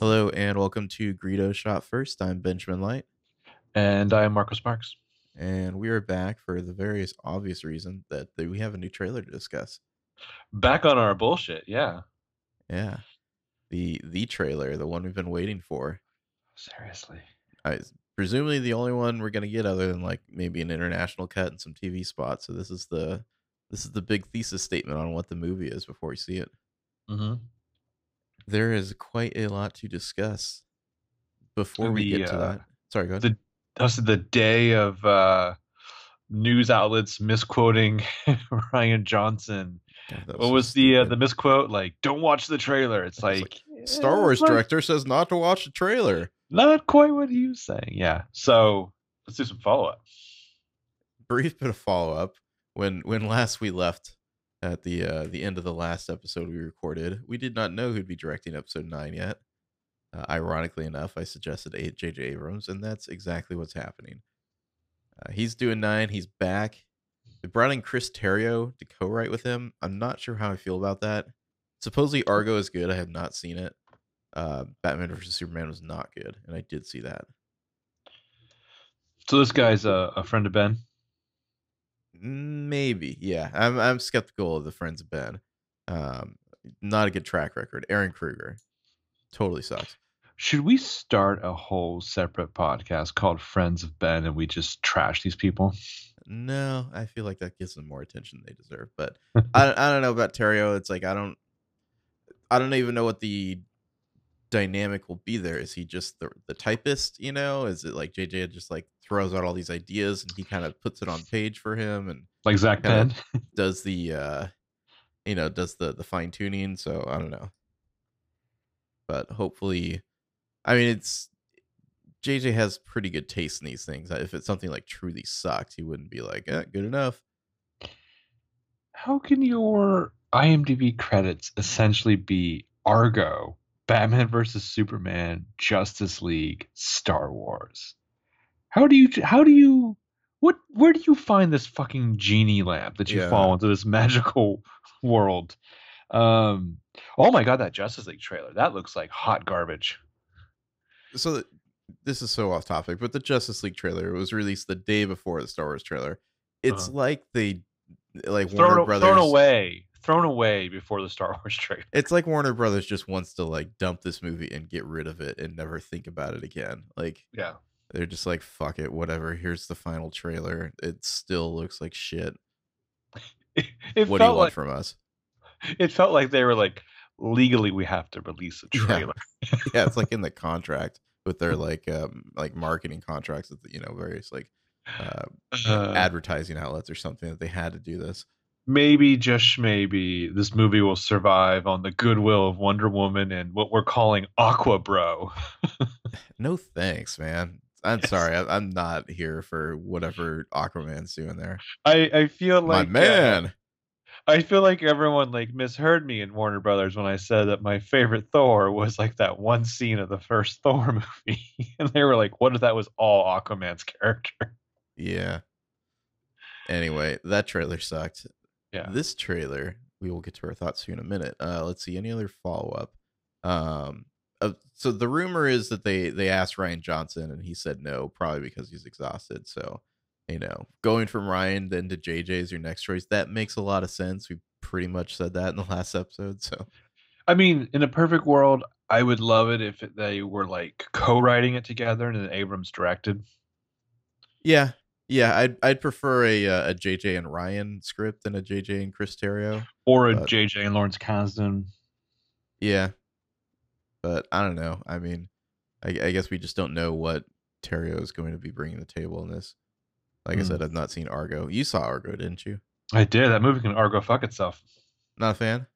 Hello and welcome to Greedo Shot First. I'm Benjamin Light, And I am Marcos Marks. and we are back for the various obvious reason that th- we have a new trailer to discuss. Back on our bullshit, yeah. Yeah, the the trailer, the one we've been waiting for. Seriously. I, presumably the only one we're gonna get, other than like maybe an international cut and some TV spots. So this is the this is the big thesis statement on what the movie is before we see it. Mm-hmm. There is quite a lot to discuss before we get to uh, that. Sorry, go ahead. The that's the day of uh news outlets misquoting Rian Johnson. God, that what was the uh, the misquote? Like, don't watch the trailer. It's It was like, Star Wars not- director says not to watch the trailer. Not quite what he was saying. Yeah. So let's do some follow up. Brief bit of follow up. When when last we left at the uh the end of the last episode we recorded, we did not know who'd be directing episode nine yet. Uh, ironically enough, I suggested J.J. Abrams, and that's exactly what's happening. Uh, he's doing nine. He's back. They brought in Chris Terrio to co-write with him. I'm not sure how I feel about that. Supposedly Argo is good. I have not seen it. Uh, Batman vs Superman was not good, and I did see that. So this guy's a, a friend of Ben. Maybe, yeah. I'm I'm skeptical of the Friends of Ben. Um, not a good track record. Ehren Kruger, totally sucks. Should we start a whole separate podcast called Friends of Ben and we just trash these people? No, I feel like that gives them more attention than they deserve. But I I don't know about Terrio. It's like I don't I don't even know what the dynamic will be there. Is he just the the typist? You know, is it like JJ just like throws out all these ideas and he kind of puts it on page for him and Like Zak Penn? does the uh you know does the the fine tuning so i don't know but hopefully i mean it's jj has pretty good taste in these things if it's something like truly sucks he wouldn't be like eh, good enough How can your IMDb credits essentially be Argo, Batman versus Superman, Justice League, Star Wars? How do you how do you what where do you find this fucking genie lamp that you Yeah. fall into this magical world? Um oh my god that Justice League trailer. That looks like hot garbage. so th- this is so off topic but the justice league trailer it was released the day before the star wars trailer it's Uh-huh. like they like warner Thrown, brothers thrown away. Thrown away before the Star Wars trailer. it's like warner brothers just wants to like dump this movie and get rid of it and never think about it again like Yeah. they're just like fuck it whatever here's the final trailer it still looks like shit It, what do you want like from us it felt like they were like legally we have to release a Yeah. trailer. yeah it's like in the contract with their like um like marketing contracts with you know various like uh, Uh, advertising outlets or something that they had to do this maybe just maybe this movie will survive on the goodwill of Wonder Woman and what we're calling Aqua Bro. no thanks man. I'm Yes. sorry. I, i'm not here for whatever aquaman's doing there. I I feel like my uh, man. I feel like everyone like misheard me in Warner Brothers when I said that my favorite Thor was like that one scene of the first Thor movie, and they were like, "What if that was all Aquaman's character?" yeah. Anyway that trailer sucked Yeah. this trailer we will get to our thoughts here in a minute uh let's see any other follow-up um uh, so the rumor is that they they asked rian johnson and he said no probably because he's exhausted so you know going from rian then to jj is your next choice that makes a lot of sense we pretty much said that in the last episode so I mean, in a perfect world, I would love it if they were like co-writing it together and then Abrams directed. yeah yeah i'd i'd prefer a uh, a jj and rian script than a jj and chris terrio or a But- JJ and Lawrence Kasdan. Yeah. But I don't know. I mean, I, I guess we just don't know what Terrio is going to be bringing to the table in this. Like I Hmm. said, I've not seen Argo. You saw Argo, didn't you? I did. That movie can Argo fuck itself. Not a fan?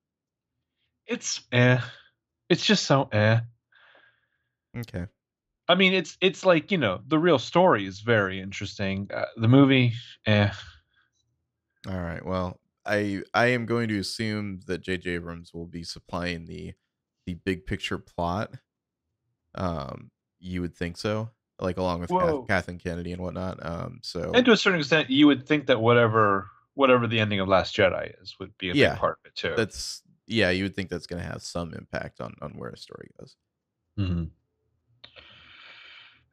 It's eh. It's just so eh. Okay. I mean, it's it's like you know the real story is very interesting. Uh, the movie, eh. All right. Well, I I am going to assume that J.J. Abrams will be supplying the the big picture plot. Um, you would think so, like along with. Kath, Kathleen Kennedy and whatnot. Um, so And to a certain extent, you would think that whatever whatever the ending of Last Jedi is would be a Yeah, big part of it too. that's yeah, you would think that's going to have some impact on on where the story goes. hmm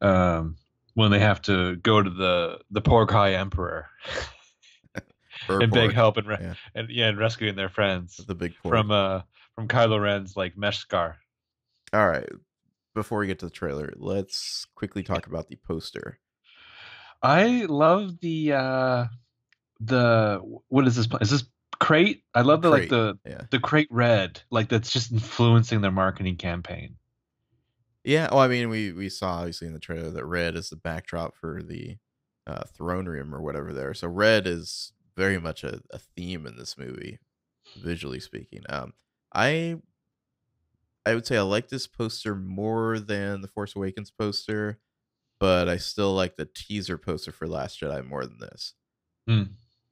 Um, when they have to go to the the Porg High Emperor and beg help and re- yeah. and yeah, and rescuing their friends the big Porg. from uh from Kylo Ren's like mesh scar. All right. Before we get to the trailer, let's quickly talk about the poster. I love the uh the what is this? Is this Crait? I love the like the Yeah. the Crait red, like that's just influencing their marketing campaign. Yeah. Well, I mean, we we saw obviously in the trailer that red is the backdrop for the uh, throne room or whatever there. So red is very much a, a theme in this movie, visually speaking. Um, I I would say I like this poster more than the Force Awakens poster, but I still like the teaser poster for Last Jedi more than this. Hmm.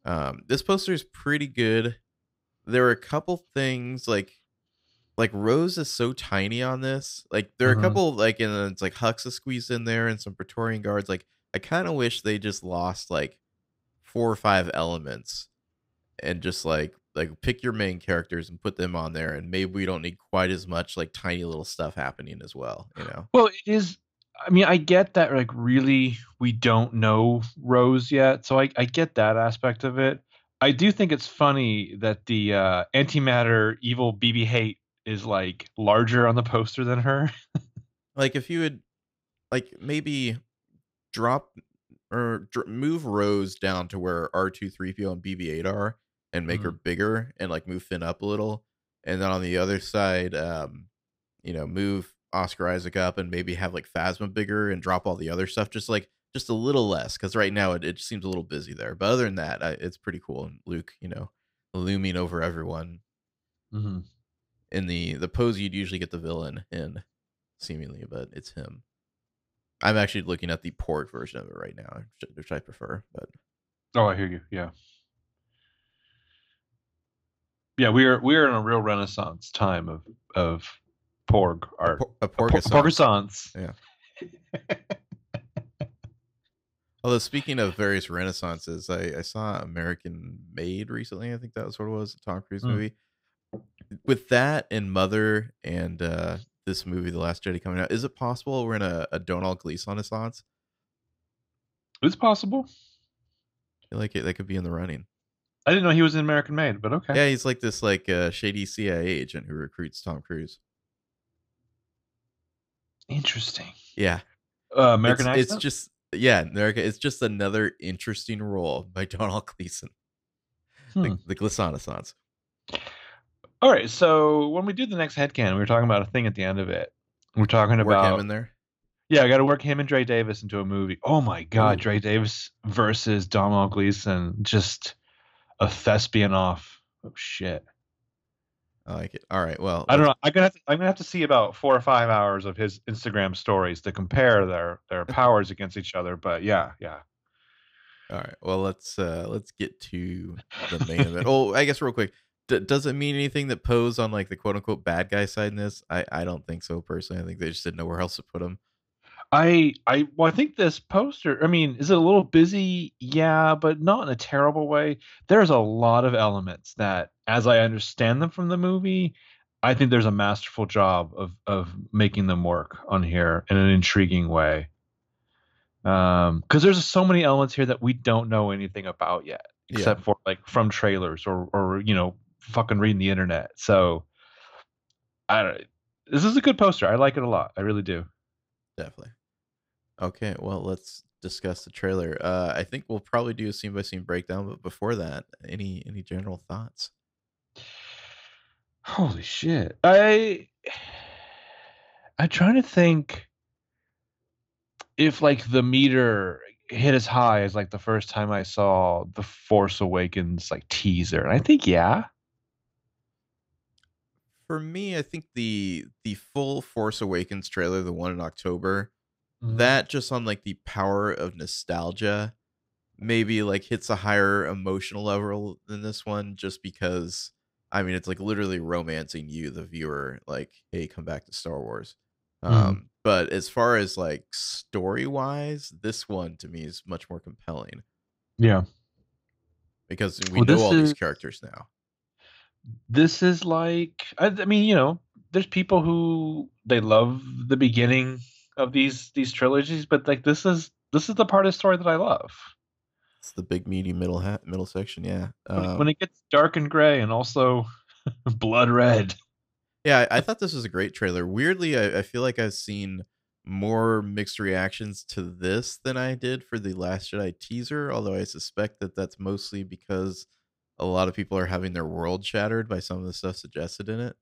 Um, this poster is pretty good. There are a couple things like like Rose is so tiny on this. Like there are Mhm. a couple like and it's like Hux is squeezed in there and some Praetorian guards. Like I kind of wish they just lost like four or five elements and just like like pick your main characters and put them on there and maybe we don't need quite as much like tiny little stuff happening as well, you know. Well, it is. I mean, I get that. Like, really, we don't know Rose yet, so I, I get that aspect of it. I do think it's funny that the uh, antimatter evil BB hate is like larger on the poster than her. like if you would like maybe drop or dr- move Rose down to where R2 3PO and BB8 are and make her bigger and like move Finn up a little and then on the other side um you know move Oscar Isaac up and maybe have like Phasma bigger and drop all the other stuff just like just a little less cuz right now it, it seems a little busy there but other than that I, it's pretty cool and Luke you know looming over everyone Mm-hmm. In the the pose you'd usually get the villain in seemingly but it's him i'm actually looking at the Porg version of it right now which- i prefer but Oh, I hear you. Yeah. Yeah, we are we are in a real renaissance time of of Porg a, art. por- a Por- Porgasance. although speaking of various renaissances i i saw american made recently i think that was what it was a tom cruise Mm. movie with that and mother and uh this movie the last jedi coming out is it possible we're in a, a domhnall gleeson renaissance It's possible. i feel like it that could be in the running I didn't know he was an American made, but okay. Yeah, he's like this like uh, shady CIA agent who recruits Tom Cruise. Interesting. Yeah, Uh, American it's, accent. it's just yeah, America. It's just another interesting role by Domhnall Gleeson, Hmm. the, the Gleesonaissance. All right, so when we do the next headcan, we were talking about a thing at the end of it. We're talking about Work him in there. yeah, I got to work him and Dre Davis into a movie. Oh my God, Ooh. Dre Davis versus Domhnall Gleeson, just a thespian off. Oh shit! I like it. All right. Well, I don't know. I'm gonna have to, I'm gonna have to see about four or five hours of his Instagram stories to compare their their powers against each other. But yeah, yeah. All right. Well, let's uh let's get to the main event. Oh, I guess real quick. D- does it mean anything that Poe's on like the quote unquote bad guy side in this? I I don't think so personally. I think they just didn't know where else to put him. I I well, I think this poster. I mean, is it a little busy? Yeah, but not in a terrible way. There's a lot of elements that, as I understand them from the movie, I think there's a masterful job of of making them work on here in an intriguing way. Um, because there's so many elements here that we don't know anything about yet, Yeah. except for like from trailers or or you know fucking reading the internet. So, I don't. This is a good poster. I like it a lot. I really do. Definitely. Okay, well, let's discuss the trailer. Uh, I think we'll probably do a scene by scene breakdown, but before that, any any general thoughts? Holy shit. I I'm trying to think if like the meter hit as high as like the first time I saw the Force Awakens like teaser. And I think yeah. For me, I think the the full Force Awakens trailer, the one in October, Mm-hmm. that just on like the power of nostalgia, maybe like hits a higher emotional level than this one, just because I mean it's like literally romancing you, the viewer, like, hey, come back to Star Wars. Mhm. Um, but as far as like story wise, this one to me is much more compelling Yeah. because we Well, know all these characters now. This is like I, I mean, you know, there's people who they love the beginning of these these trilogies, but like this is this is the part of the story that I love. It's the big meaty middle hat middle section, yeah. When, Um, when it gets dark and gray and also blood red. Yeah, I, I thought this was a great trailer. Weirdly, I, I feel like I've seen more mixed reactions to this than I did for the Last Jedi teaser. Although I suspect that that's mostly because a lot of people are having their world shattered by some of the stuff suggested in it.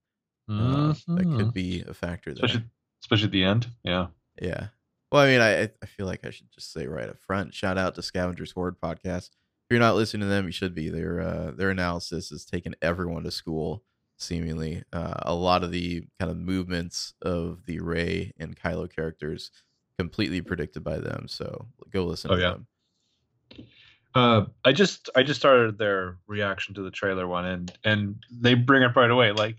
Uh, that could be a factor there. especially especially at the end. Yeah. Yeah. Well, I mean, I I- feel like I should just say right up front. Shout out to Scavengers Hoard podcast. If you're not listening to them, you should be. Their uh, their analysis has taken everyone to school. Seemingly, uh, a lot of the kind of movements of the Rey and Kylo characters completely predicted by them. So go listen Oh, to yeah. them. Uh, I just I just started their reaction to the trailer one, and and they bring up right away like,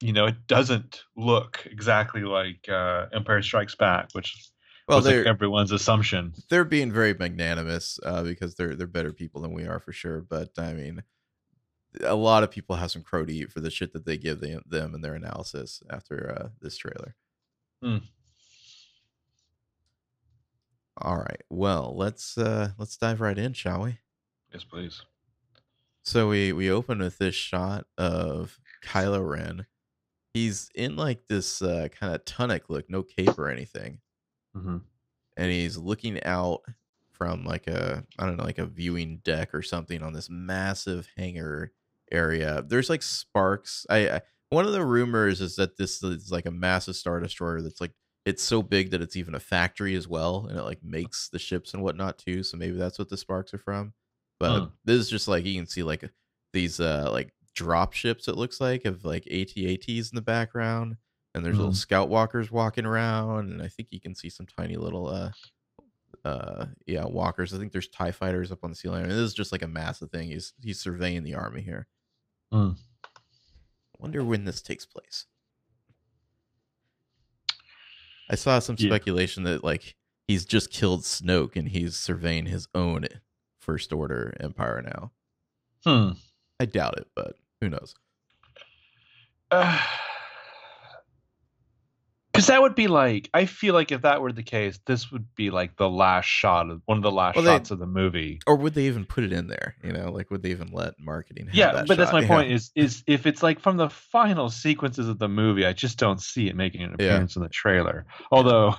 you know, it doesn't look exactly like uh, Empire Strikes Back, which Well, was like everyone's assumption. they're being very magnanimous uh, because they're they're better people than we are for sure. But I mean, a lot of people have some crow to eat for the shit that they give them, them in their analysis after uh, this trailer. Hmm. All right, well let's uh, let's dive right in, shall we? Yes, please. So we we open with this shot of Kylo Ren. He's in like this uh, kind of tunic look, no cape or anything. Mm-hmm. and he's looking out from like a I don't know like a viewing deck or something on this massive hangar area. There's like sparks. I, I one of the rumors is that this is like a massive star destroyer that's like it's so big that it's even a factory as well, and it like makes the ships and whatnot too. So maybe that's what the sparks are from. But Hmm. this is just like you can see like these uh like drop ships. It looks like of like ATATs in the background and there's little Mhm. scout walkers walking around and i think you can see some tiny little uh uh yeah walkers i think there's tie fighters up on the ceiling I mean, this is just like a massive thing he's he's surveying the army here Mm. wonder when this takes place i saw some Yeah. speculation that like he's just killed snoke and he's surveying his own first order empire now Hmm. i doubt it but who knows Because that would be like, I feel like if that were the case, this would be like the last shot of one of the last Well, they- shots of the movie. or would they even put it in there you know like would they even let marketing have Yeah, that but that's my Yeah. point. Is is if it's like from the final sequences of the movie, I just don't see it making an Yeah. appearance in the trailer. Although,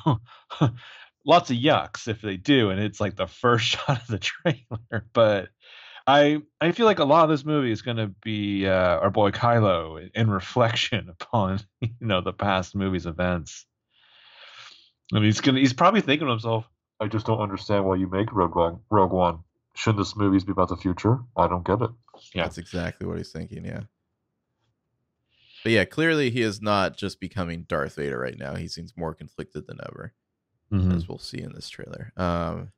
lots of yucks if they do, and it's like the first shot of the trailer. But I I feel like a lot of this movie is going to be uh, our boy Kylo in reflection upon you know the past movie's events. And he's gonna he's probably thinking to himself, I just don't understand why you make Rogue One. Rogue One. Shouldn't this movies be about the future? I don't get it. Yeah. That's exactly what he's thinking, yeah. But yeah, clearly he is not just becoming Darth Vader right now. He seems more conflicted than ever, Mhm. as we'll see in this trailer. Um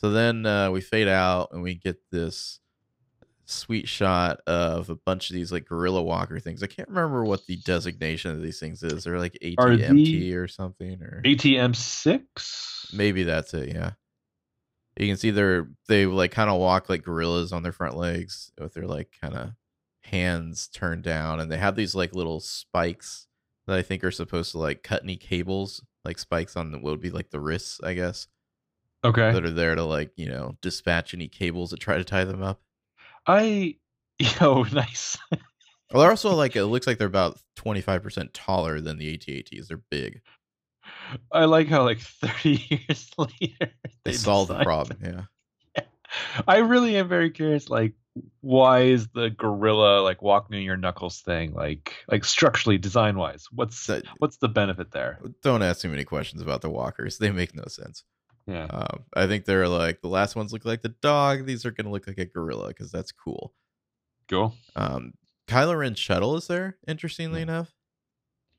so then uh we fade out and we get this sweet shot of a bunch of these like gorilla walker things. I can't remember what the designation of these things is. They're like ATMT or something or ATM six. Maybe that's it. Yeah. You can see they're they like kind of walk like gorillas on their front legs with their like kind of hands turned down, and they have these like little spikes that I think are supposed to like cut any cables, like spikes on the what would be like the wrists, I guess, Okay. that are there to like you know dispatch any cables that try to tie them up. I yo nice. Well, they're also like it looks like they're about twenty five percent taller than the AT-ATs. They're big. I like how like 30 years later They solved the problem. Yeah. I really am very curious like why is the gorilla like walk near your knuckles thing like like structurally design wise what's That- what's the benefit there Don't ask too many questions about the walkers. They make no sense. Yeah Um, I think they're like the last ones look like the dog. These are gonna look like a gorilla because that's cool. cool Um, Kylo Ren's shuttle is there, interestingly Hmm. enough.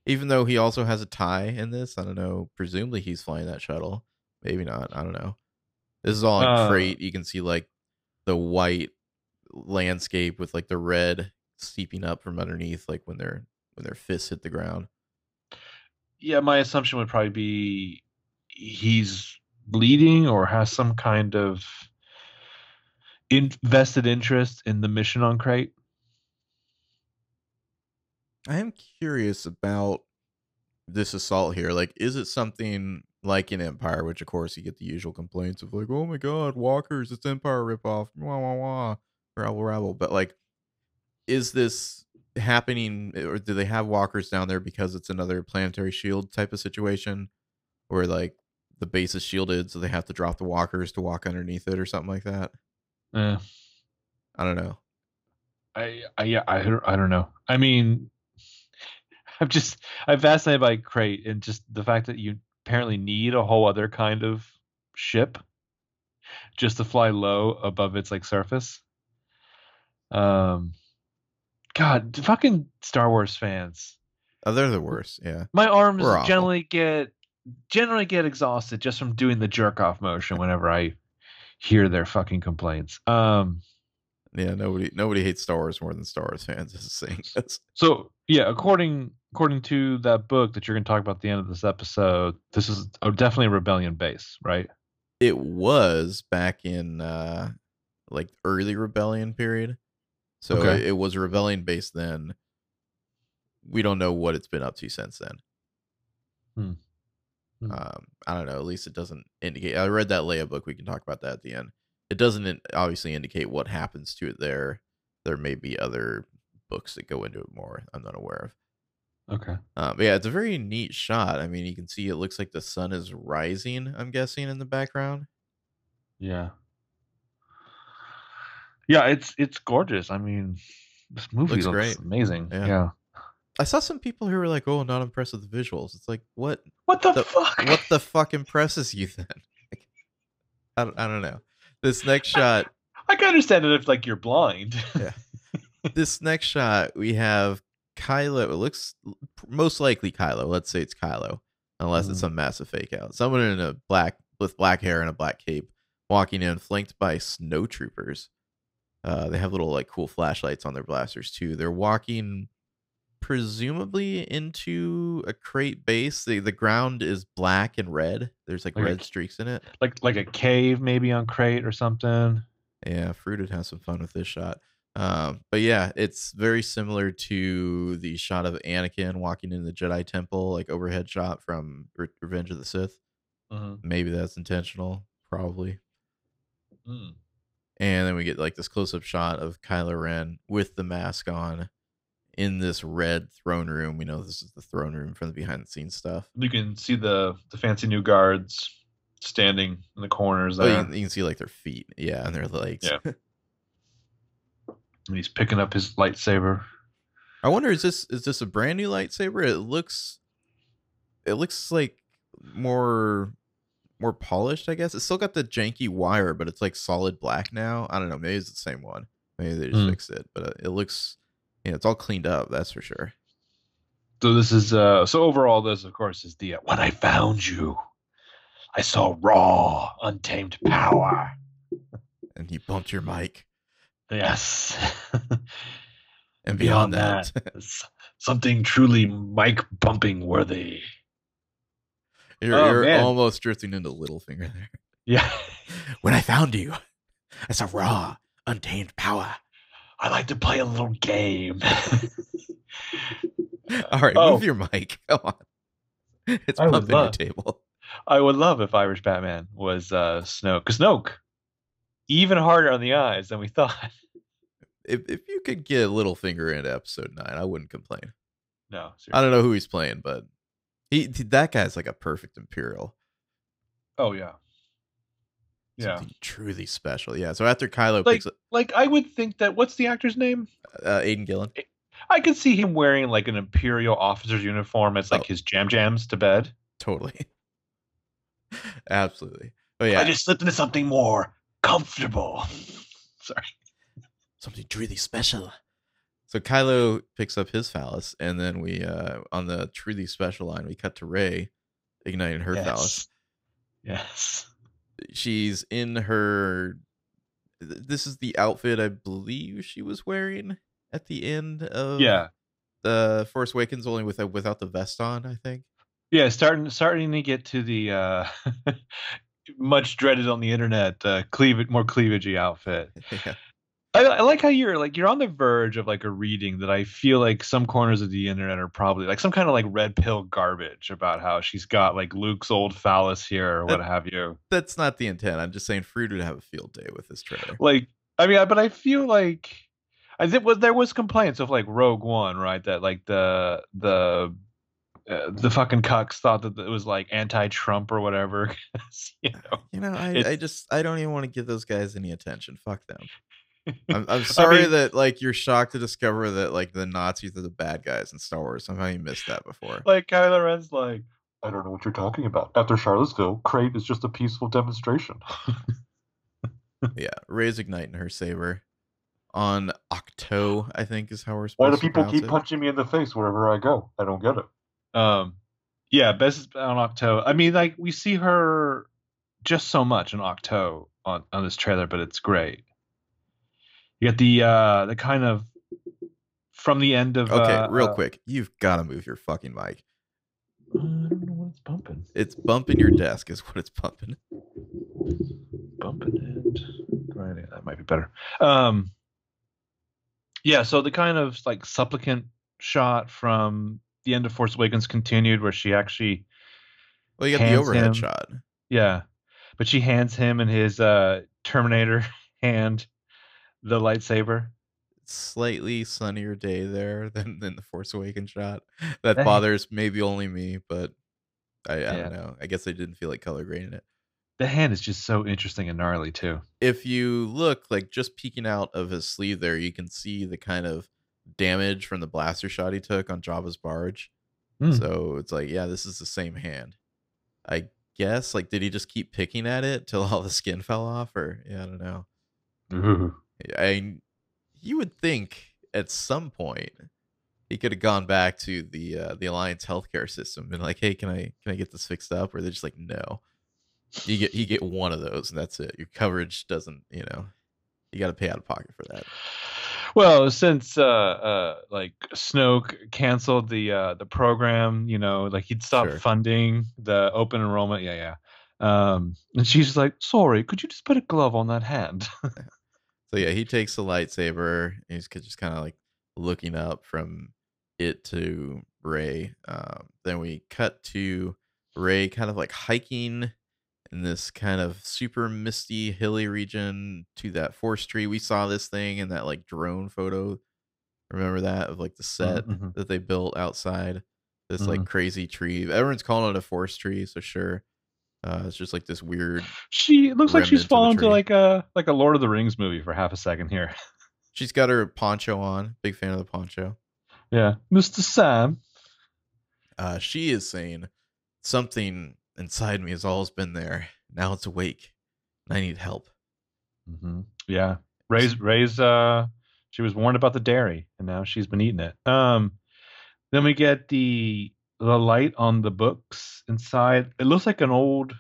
Even though he also has a tie in this, I don't know. Presumably he's flying that shuttle. Maybe not. I don't know. This is all in Uh, Crait. You can see like the white landscape with like the red seeping up from underneath, like when their when their fists hit the ground. yeah my assumption would probably be he's leading or has some kind of invested interest in the mission on Crait I am curious about this assault here? Like, is it something like in Empire, which of course you get the usual complaints of like, oh my god, walkers, it's Empire ripoff, wah wah wah, rabble rabble. But like, is this happening, or do they have walkers down there because it's another planetary shield type of situation, where like the base is shielded, so they have to drop the walkers to walk underneath it, or something like that? Eh, I don't know. I, I yeah I don't- I don't know. I mean, I'm just I'm fascinated by Crait and just the fact that you apparently need a whole other kind of ship just to fly low above its like surface. Um, God, fucking Star Wars fans. Oh, they're the worst. Yeah. My arms generally get generally get exhausted just from doing the jerk off motion whenever I hear their fucking complaints. Um. Yeah, nobody nobody hates Star Wars more than Star Wars fans. Is saying this. So yeah, according according to that book that you're going to talk about at the end of this episode, this is a, definitely a rebellion base, right? It was back in uh like early rebellion period. So Okay. it, it was a rebellion base then. We don't know what it's been up to since then. Hmm. Hmm. Um, I don't know. At least it doesn't indicate. I read that Leia book. We can talk about that at the end. It doesn't in- obviously indicate what happens to it there. There may be other books that go into it more. I'm not aware of. Okay. Uh, but yeah, it's a very neat shot. I mean, you can see it looks like the sun is rising. I'm guessing in the background. Yeah. Yeah, it's it's gorgeous. I mean, this movie Looks looks, great. amazing. Yeah. Yeah. I saw some people who were like, "Oh, not impressed with the visuals." It's like, what? What the, The- fuck? What the fuck impresses you then? Like, I don't, I don't know. This next shot, I can understand it if like you're blind. Yeah. this next shot, we have Kylo. It looks most likely Kylo. Let's say it's Kylo, unless it's Mhm. some massive fake out. Someone in a black with black hair and a black cape walking in, flanked by snow troopers. Uh, they have little like cool flashlights on their blasters too. They're walking presumably into a Crait base. The the ground is black and red. There's like Like a- red streaks in it. like like a cave maybe on Crait or something. Yeah, Fruited has some fun with this shot. Um, but yeah, it's very similar to the shot of Anakin walking in the Jedi Temple, like overhead shot from Re- Revenge of the Sith. Mm-hmm. Maybe that's intentional, probably. Mm. And then we get like this close up shot of Kylo Ren with the mask on in this red throne room. We know this is the throne room from the behind the scenes stuff. You can see the the fancy new guards standing in the corners Oh, you can, you can see like their feet, yeah, and their legs. Yeah. and he's picking up his lightsaber. I wonder is this is this a brand new lightsaber? It looks it looks like more more polished, I guess. It's still got the janky wire, but it's like solid black now. I don't know, maybe it's the same one. Maybe they just Hmm. fixed it, but uh, it looks you know, it's all cleaned up, that's for sure. So this is uh so overall this of course is the uh, when I found you I saw raw untamed power. And you bumped your mic. Yes. And beyond, that, s- something truly mic bumping worthy. you're, Oh, you're almost drifting into Littlefinger there. Yeah. When I found you, I saw raw, untamed power. I like to play a little game. All right, Oh. move your mic. Come on. It's I would bumping your table. I would love if Irish Batman was uh Snoke. Snoke, even harder on the eyes than we thought. if if you could get Littlefinger into episode nine, I wouldn't complain. No, seriously. I don't know who he's playing, but he that guy's like a perfect Imperial. Oh yeah. Yeah. Something truly special. Yeah. So after Kylo Like- picks up Like I would think that what's the actor's name? uh, Aidan Gillen, I could see him wearing like an imperial officer's uniform as like Oh. his jam jams to bed. totally, absolutely. Oh yeah, I just slipped into something more comfortable. Sorry. something truly special. So Kylo picks up his phallus, and then we uh on the truly special line we cut to Rey igniting her phallus. Yes. She's in her this is the outfit i believe she was wearing at the end of Yeah. the force awakens only with without the vest on i think Yeah, starting starting to get to the uh much dreaded on the internet uh cleavage more cleavagey outfit. yeah I, I like how you're like you're on the verge of like a reading that I feel like some corners of the internet are probably like some kind of like red pill garbage about how she's got like Luke's old phallus here or what have you. That's not the intent. I'm just saying Freud would have a field day with this trailer. Like I mean, but I feel like I think was there was complaints of like Rogue One, right? That like the the uh, the fucking cucks thought that it was like anti-Trump or whatever. you know, You know, I, I just I don't even want to give those guys any attention. Fuck them. I'm, I'm sorry mean- that like you're shocked to discover that like the Nazis are the bad guys in Star Wars. Somehow you missed that before. like Kylo Ren's like, I don't know what you're talking about. After Charlottesville, Crait is just a peaceful demonstration. yeah, Rey's igniting her saber on Ahch-To. I think is how we're supposed to. Why do people keep it. punching me in the face wherever I go? I don't get it. Um, yeah, best on Ahch-To. I mean, like we see her just so much in Ahch-To on on this trailer, but it's great. You get the uh the kind of from the end of Okay, uh, real uh, quick, you've got to move your fucking mic. I don't know what it's bumping. It's bumping your desk, is what it's bumping. bumping and grinding. That might be better. Um, yeah. So the kind of like supplicant shot from the end of Force Awakens continued, where she actually, Well, you got the overhead him. shot. yeah, but she hands him and his uh Terminator hand the lightsaber. Slightly sunnier day there than than the Force Awakens shot. That Hey. bothers maybe only me, but I, I Yeah. don't know. I guess I didn't feel like color grading it. The hand is just so interesting and gnarly too. if you look like just peeking out of his sleeve there, you can see the kind of damage from the blaster shot he took on Jabba's barge. Hmm. So it's like, yeah, this is the same hand. I guess. Like, did he just keep picking at it till all the skin fell off, or yeah, I don't know. Ooh. I you would think at some point he could have gone back to the uh, the Alliance healthcare system and like, hey, can I can I get this fixed up? Or they're just like, no. You get you get one of those and that's it. Your coverage doesn't, you know, you got to pay out of pocket for that. Well, since uh, uh, like Snoke canceled the uh, the program, you know, like he'd stopped Sure. funding the open enrollment. Yeah, yeah. Um, and she's like, "Sorry, could you just put a glove on that hand?" So yeah, he takes the lightsaber. And he's just kind of like looking up from it to Rey. Um, then we cut to Rey kind of like hiking in this kind of super misty, hilly region to that forest tree. We saw this thing in that like drone photo. Remember that of like the set mhm. that they built outside this like Mhm. crazy tree. Everyone's calling it a forest tree, so sure. Uh, it's just like this weird. she looks like she's fallen to like a like a Lord of the Rings movie for half a second here. She's got her poncho on. Big fan of the poncho. yeah, Mister Sam. uh, she is saying something inside me has always been there. Now it's awake. And I need help. Mm-hmm. Yeah, Rey's Rey's. Uh, she was warned about the dairy, and now she's been eating it. Um, then we get the the light on the books inside. It looks like an old,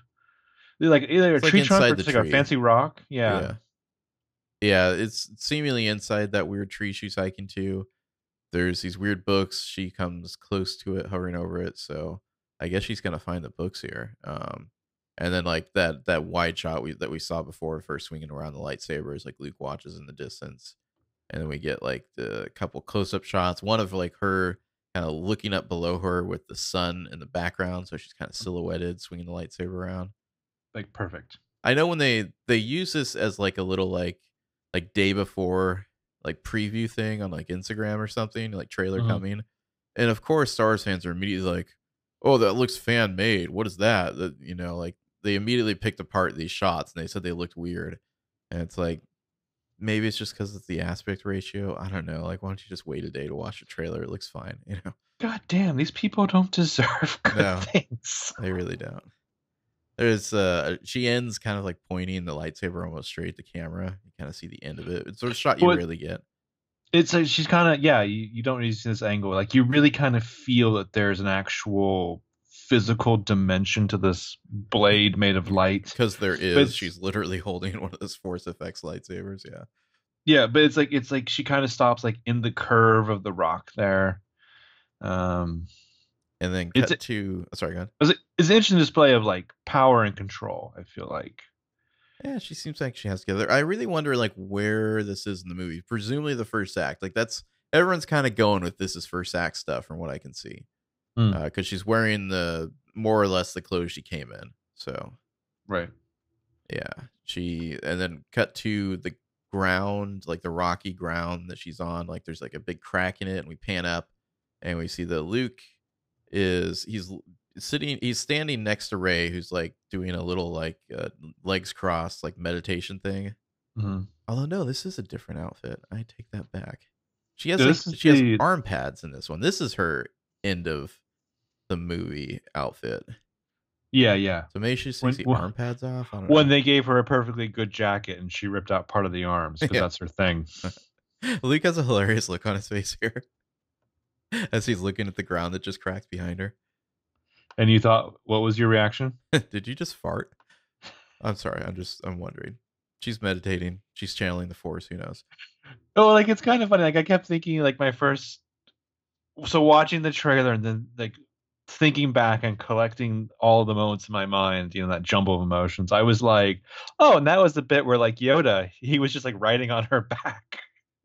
like either a It's like tree trunk or inside just the like a fancy rock. Yeah. yeah. Yeah, it's seemingly inside that weird tree she's hiking to. There's these weird books. She comes close to it, hovering over it. So I guess she's gonna find the books here. Um, and then like that that wide shot we that we saw before, first swinging around the lightsabers, like Luke watches in the distance, and then we get like the couple close up shots. One of like her kind of looking up below her with the sun in the background, so she's kind of silhouetted, swinging the lightsaber around. like perfect. I know when they they use this as like a little like like day before like preview thing on like Instagram or something, like trailer Mhm. coming. And of course Star Wars fans are immediately like, "Oh, that looks fan made. What is that?" That you know, like they immediately picked apart these shots and they said they looked weird. And it's like maybe it's just cuz it's the aspect ratio. I don't know. Like why don't you just wait a day to watch the trailer? It looks fine, you know. God damn, these people don't deserve good No. things. They really don't. There's uh she ends kind of like pointing the lightsaber almost straight at the camera. You kind of see the end of it. It's sort of shot you Well, rarely get. It's like she's kind of yeah. You, you don't really see this angle. Like you really kind of feel that there's an actual physical dimension to this blade made of light. Because there is, it's- she's literally holding one of those Force effects lightsabers. Yeah. Yeah, but it's like it's like she kind of stops like in the curve of the rock there. Um, And then It's cut a- to oh, sorry, go ahead. it's, it's an interesting display of like power and control. I feel like, Yeah, she seems like she has together. I really wonder like where this is in the movie. Presumably the first act. Like that's everyone's kind of going with this is first act stuff from what I can see. Because she's wearing the more or less the clothes she came in. So Right. yeah, she and then cut to the ground, like the rocky ground that she's on. Like there's like a big crack in it, and we pan up and we see that Luke is he's sitting he's standing next to Rey who's like doing a little like uh, legs crossed like meditation thing. Mhm. Although no, this is a different outfit. I take that back. She has like, she the- has arm pads in this one. This is her end of the movie outfit. Yeah, yeah. So maybe she just When- takes the when- arm pads off. I don't When know. they gave her a perfectly good jacket and she ripped out part of the arms because Yeah. that's her thing. Luke has a hilarious look on his face here as he's looking at the ground that just cracked behind her. And you thought, what was your reaction? Did you just fart? I'm sorry. I'm just I'm wondering. She's meditating. She's channeling the force. Who knows? Oh, like it's kind of funny. Like I kept thinking, like my first, so watching the trailer and then like thinking back and collecting all the moments in my mind, you know, that jumble of emotions. I was like, oh, and that was the bit where like Yoda, he was just like riding on her back.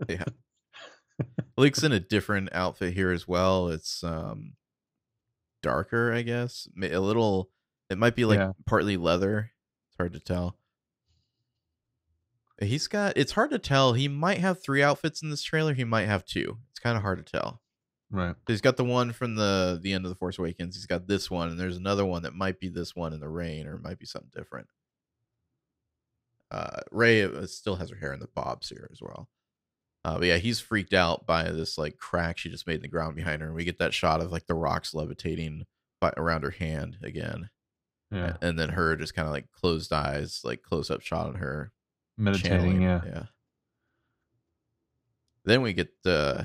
Yeah. Luke's in a different outfit here as well. It's um darker, I guess. A little. It might be like Yeah. partly leather. It's hard to tell. He's got. It's hard to tell. He might have three outfits in this trailer. He might have two. It's kind of hard to tell. Right. He's got the one from the the end of the Force Awakens. He's got this one, and there's another one that might be this one in the rain, or it might be something different. Uh, Rey uh, still has her hair in the bobs here as well. Uh, but yeah, he's freaked out by this like crack she just made in the ground behind her, and we get that shot of like the rocks levitating by, around her hand again, Yeah. and then her just kind of like closed eyes, like close up shot on her Meditating. channeling, Yeah. yeah. Then we get uh,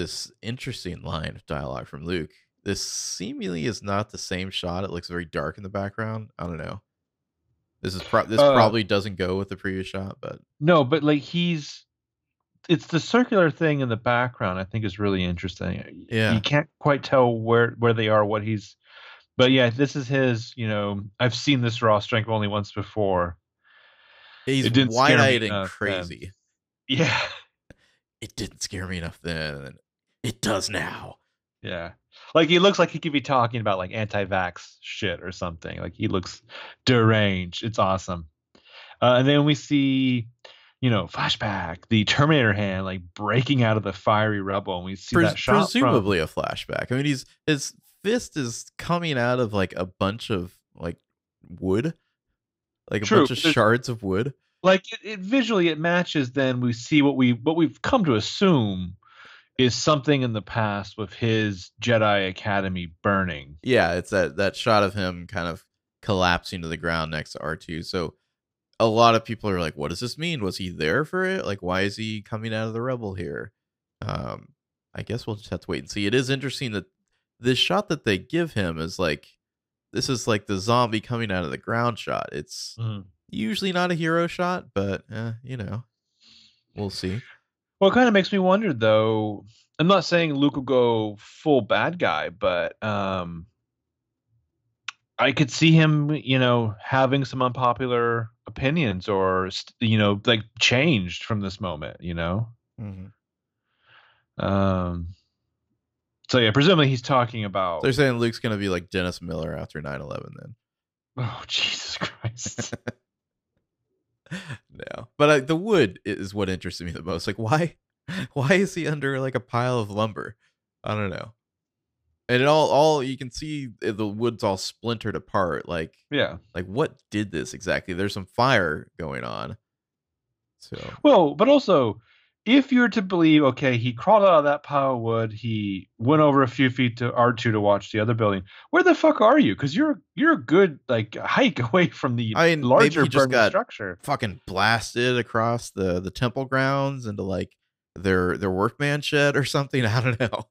this interesting line of dialogue from Luke. This seemingly is not the same shot. It looks very dark in the background. I don't know. This is pro- this Uh, probably doesn't go with the previous shot, but No, but like he's, it's the circular thing in the background. I think is really interesting. Yeah. You can't quite tell where where they are, what he's. But yeah, this is his. You know, I've seen this raw strength only once before. he's didn't scare me wide-eyed and enough crazy. Yeah. It didn't scare me enough then. And It does now. Yeah. Like he looks like he could be talking about like anti-vax shit or something. Like he looks deranged. It's awesome. Uh, and then we see, you know, flashback, the Terminator hand like breaking out of the fiery rubble, and we see Pres- that shot from- presumably a flashback. I mean, he's his fist is coming out of like a bunch of like wood, like a True, bunch of there's- shards of wood. like it, it visually it matches. Then we see what we what we've come to assume is something in the past with his Jedi Academy burning. Yeah, it's that that shot of him kind of collapsing to the ground next to R2. So a lot of people are like, what does this mean? Was he there for it? Like why is he coming out of the rebel here? Um I guess we'll just have to wait and see. It is interesting that this shot that they give him is like this is like the zombie coming out of the ground shot. It's usually not a hero shot, but uh, you know, we'll see. Well, it kind of makes me wonder, though. I'm not saying Luke will go full bad guy, but um, I could see him, you know, having some unpopular opinions or, you know, like changed from this moment, you know. Um, so yeah, presumably he's talking about. They're saying Luke's gonna be like Dennis Miller after 9-11 then. Oh Jesus Christ! no, but uh, the wood is what interested me the most. Like, why, why is he under like a pile of lumber? I don't know. And it all, all you can see uh, the wood's all splintered apart. Like, yeah. like what did this exactly? There's some fire going on. So Well, but also, if you're to believe, okay, he crawled out of that pile of wood, he went over a few feet to R two to watch the other building. Where the fuck are you? Because you're you're a good like hike away from the I mean, larger he just burning got- structure. fucking blasted across the the temple grounds into like their their workman shed or something. I don't know.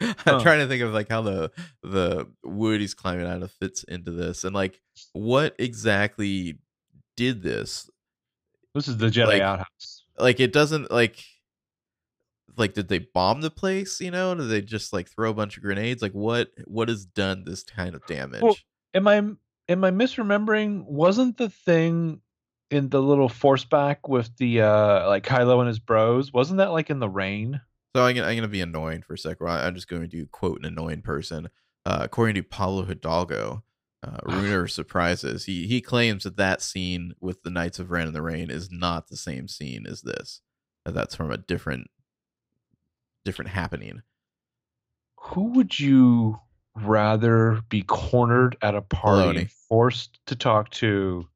I'm Huh. trying to think of like how the the wood he's climbing out of fits into this and like what exactly did this This is the Jedi like- outhouse. like it doesn't like like did they bomb the place you know did they just like throw a bunch of grenades like what what has done this kind of damage Well, Am I am I misremembering? Wasn't the thing in the little force back with the uh like Kylo and his bros? Wasn't that like in the rain? So I'm gonna, I'm gonna be annoying for a second. Well, I'm just going to quote an annoying person. Uh, according to Pablo Hidalgo, uh, Runer surprises. He he claims that that scene with the Knights of Ren in the Rain is not the same scene as this. That that's from a different different happening. Who would you rather be cornered at a party Filoni. forced to talk to?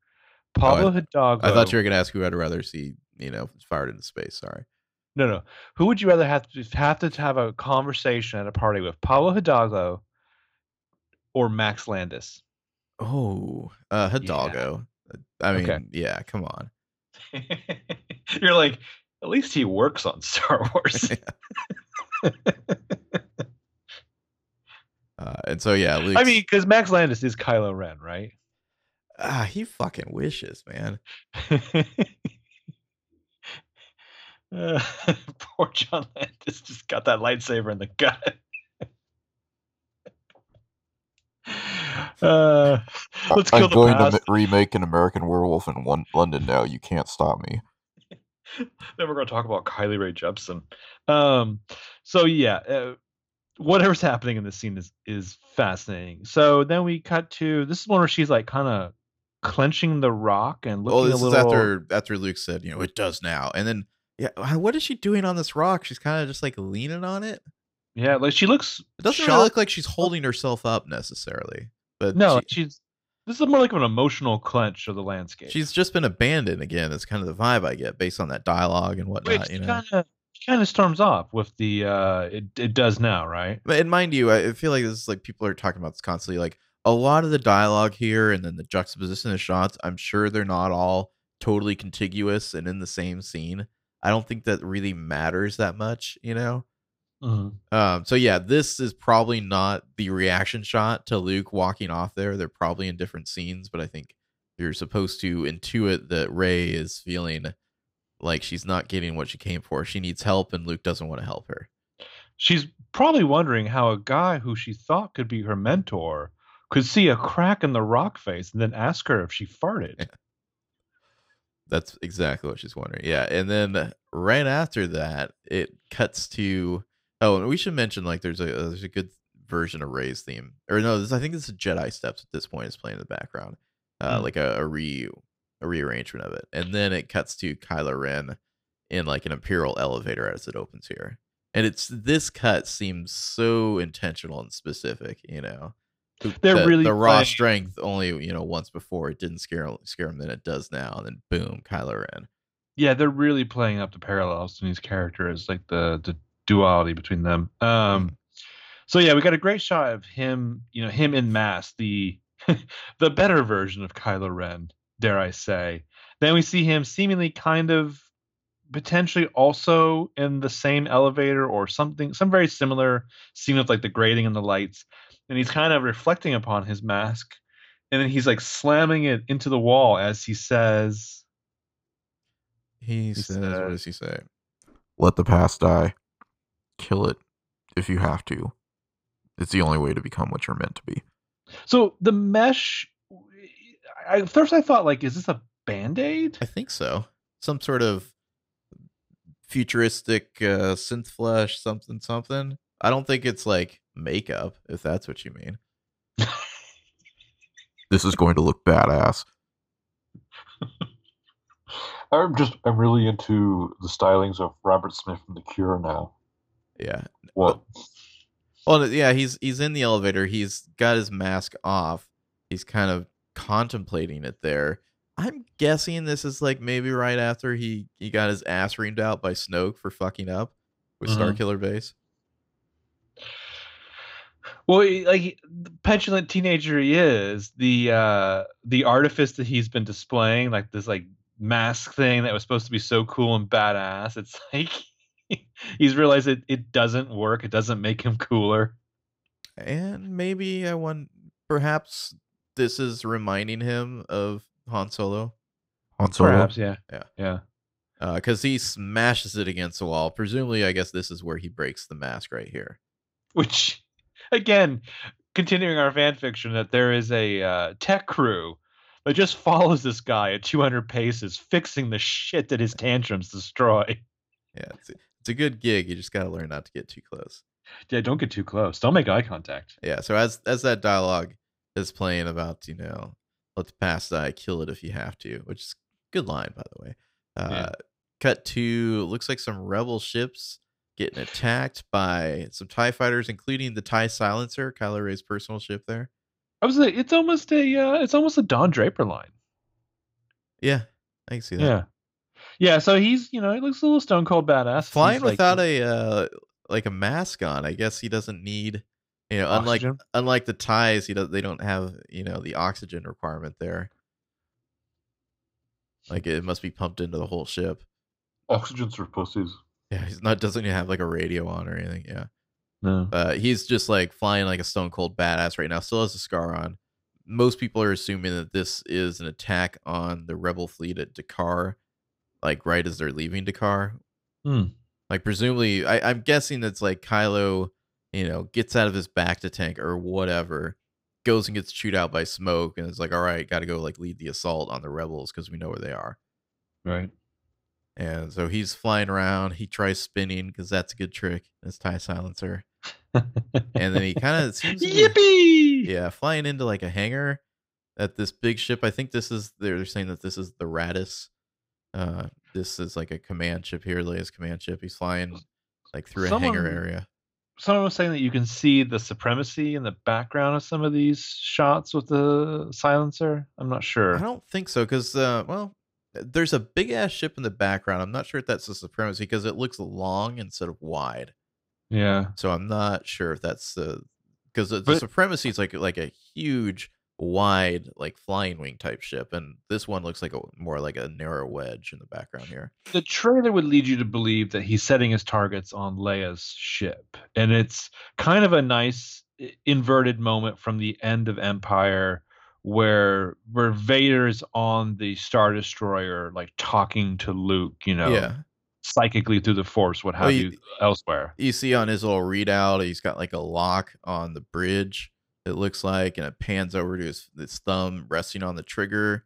Pablo Hidalgo. I thought you were gonna ask who I'd rather see, you know, fired into space. Sorry. No, no. Who would you rather have to have to have a conversation at a party with? Pablo Hidalgo or Max Landis? Oh, uh, Hidalgo. I mean, Okay. yeah, come on. You're like, at least he works on Star Wars. Uh, and so yeah, Luke's, I mean, because Max Landis is Kylo Ren, right? ah, he fucking wishes, man. Uh, poor John Landis just got that lightsaber in the gut. Uh, let's I'm the going past. to remake an American Werewolf in one- London now. You can't stop me. Then we're going to talk about Kylie Ray Jepsen. Um, so yeah, uh, whatever's happening in this scene is is fascinating. So then we cut to this is one where she's like kind of clenching the rock and looking Well, this a is little. after after Luke said, you know, it does now, and then yeah, what is she doing on this rock? She's kind of just like leaning on it. Yeah, like she looks. It doesn't shocked. really look like she's holding herself up necessarily, but No, she- she's. This is more like an emotional clench of the landscape. she's just been abandoned again. That's kind of the vibe I get based on that dialogue and whatnot. which you know, kind of kind of storms off with the. uh It it does now, right? But and mind you, I I feel like this is like people are talking about this constantly. Like a lot of the dialogue here, and then the juxtaposition of shots. I'm sure they're not all totally contiguous and in the same scene. I don't think that really matters that much, you know. Um, so yeah, this is probably not the reaction shot to Luke walking off there. They're probably in different scenes, but I think you're supposed to intuit that Rey is feeling like she's not getting what she came for. She needs help, and Luke doesn't want to help her. She's probably wondering how a guy who she thought could be her mentor could see a crack in the rock face and then ask her if she farted. That's exactly what she's wondering. Yeah, and then right after that, it cuts to. Oh, and we should mention like there's a there's a good version of Rey's theme, or no, this I think this is Jedi Steps at this point is playing in the background, uh, Mm. like a, a re a rearrangement of it, and then it cuts to Kylo Ren in like an Imperial elevator as it opens here, and it's this cut seems so intentional and specific, you know. They're the, really the raw playing- strength only you know once before it didn't scare scare him, then it does now, and then boom, Kylo Ren. Yeah, they're really playing up the parallels to these characters, like the the duality between them. Um, so yeah, we got a great shot of him, you know, him in mass, the the better version of Kylo Ren, dare I say. Then we see him seemingly kind of potentially also in the same elevator or something, some very similar scene with like the grating and the lights, and he's kind of reflecting upon his mask, and then he's like slamming it into the wall as he says. He, He says, said- what does he say? Let the past die. Kill it if you have to. It's the only way to become what you're meant to be. So the mesh. I, at first, I thought like, is this a band aid? I think so. Some sort of futuristic uh, synth flesh, something, something. I don't think it's like makeup, if that's what you mean. This is going to look badass. I'm just I'm really into the stylings of Robert Smith from The Cure now. Yeah. What? Well, yeah, he's he's in the elevator. He's got his mask off. He's kind of contemplating it there. I'm guessing this is like maybe right after he he got his ass reamed out by Snoke for fucking up with Mhm. Starkiller Base. Well, like the petulant teenager he is, the uh the artifice that he's been displaying, like this like mask thing that was supposed to be so cool and badass. It's like he's realized it it doesn't work. It doesn't make him cooler. And maybe I want perhaps this is reminding him of Han Solo. Han Solo. Perhaps, yeah, Yeah. yeah. because he smashes it against the wall. Presumably, I guess this is where he breaks the mask right here. which again continuing our fan fiction that there is a uh, tech crew that just follows this guy at 200 paces, fixing the shit that his tantrums destroy. Yeah, it's a, good gig. You just got to learn not to get too close. Yeah, don't get too close. Don't make eye contact. Yeah. So as as that dialogue is playing about, you know, let the past die, kill it if you have to, which is a good line by the way. Uh, Yeah. Cut to looks like some rebel ships getting attacked by some Tie fighters, including the Tie Silencer, Kylo Ray's personal ship. There. I was like, it's almost a uh, it's almost a Don Draper line. Yeah, I can see that. Yeah. Yeah, so he's you know, he looks a little stone cold badass. Flying He's like- without a uh, like a mask on. I guess he doesn't need. You know, unlike Oxygen? unlike the ties, he does. They don't have you know the oxygen requirement there. Like it must be pumped into the whole ship. Oxygen's for pussies. Yeah, he's not doesn't even have like a radio on or anything. Yeah, No. uh, he's just like flying like a stone cold badass right now. Still has a scar on. Most people are assuming that this is an attack on the rebel fleet at D'Qar, like right as they're leaving D'Qar. Hmm. Like presumably, I, I'm guessing that's like Kylo, you know, gets out of his bacta tank or whatever, goes and gets chewed out by Snoke, and it's like, all right, got to go like lead the assault on the rebels because we know where they are. Right. And so he's flying around. He tries spinning because that's a good trick. His tie silencer, and then he kind of seems be, Yippee! yeah, flying into like a hangar at this big ship. I think this is they're saying that this is the Raddus. Uh, this is like a command ship here, Leia's command ship. He's flying like through a hangar area. Someone was saying that you can see the supremacy in the background of some of these shots with the silencer. I'm not sure. I don't think so because uh, well, there's a big ass ship in the background. I'm not sure if that's the supremacy because it looks long instead of wide. Yeah. So I'm not sure if that's the because the, the supremacy is like like a huge wide like flying wing type ship and this one looks like a more like a narrow wedge in the background here The trailer would lead you to believe that he's setting his targets on Leia's ship. And it's kind of a nice inverted moment from the end of Empire where where Vader's on the Star Destroyer like talking to Luke, you know, yeah psychically through the force, what have Well, you, you- elsewhere. you see on his little readout he's got like a lock on the bridge it looks like and it pans over to his, his thumb resting on the trigger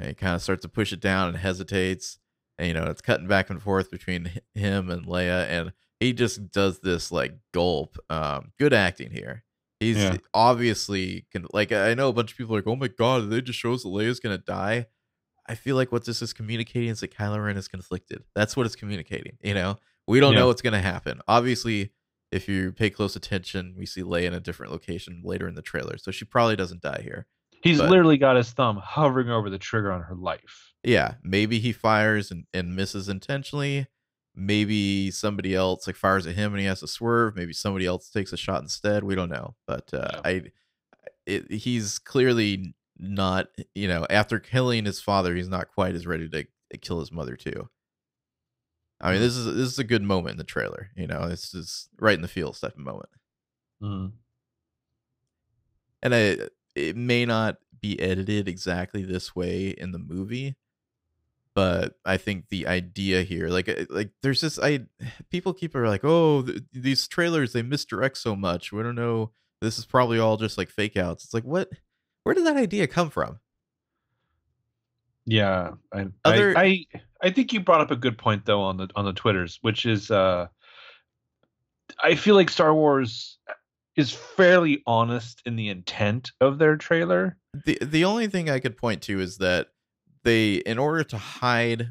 and he kind of starts to push it down and hesitates and you know it's cutting back and forth between him and leia and he just does this like gulp um good acting here. He's Yeah. obviously can like i know a bunch of people are like oh my god they just shows that leia's gonna die. I feel like what this is communicating is that kylo ren is conflicted. That's what it's communicating you know? We don't Yeah. know what's gonna happen. Obviously if you pay close attention we see leia in a different location later in the trailer so she probably doesn't die here He's but- literally got his thumb hovering over the trigger on her life. yeah, maybe he fires and, and misses intentionally. Maybe somebody else like fires at him and he has to swerve. Maybe somebody else takes a shot instead. We don't know. But uh, I, it, he's clearly not. You know, after killing his father, he's not quite as ready to kill his mother too. I mean, this is this is a good moment in the trailer. You know, this is right in the feels type of moment. Mm. and I, it may not be edited exactly this way in the movie but i think the idea here like uh, like there's this i people keep are like oh th- these trailers they misdirect so much we don't know this is probably all just like fake outs it's like what where did that idea come from Yeah, I, Other- I, I I think you brought up a good point though on the on the twitters, which is uh, I feel like Star Wars is fairly honest in the intent of their trailer. the the only thing i could point to is that they in order to hide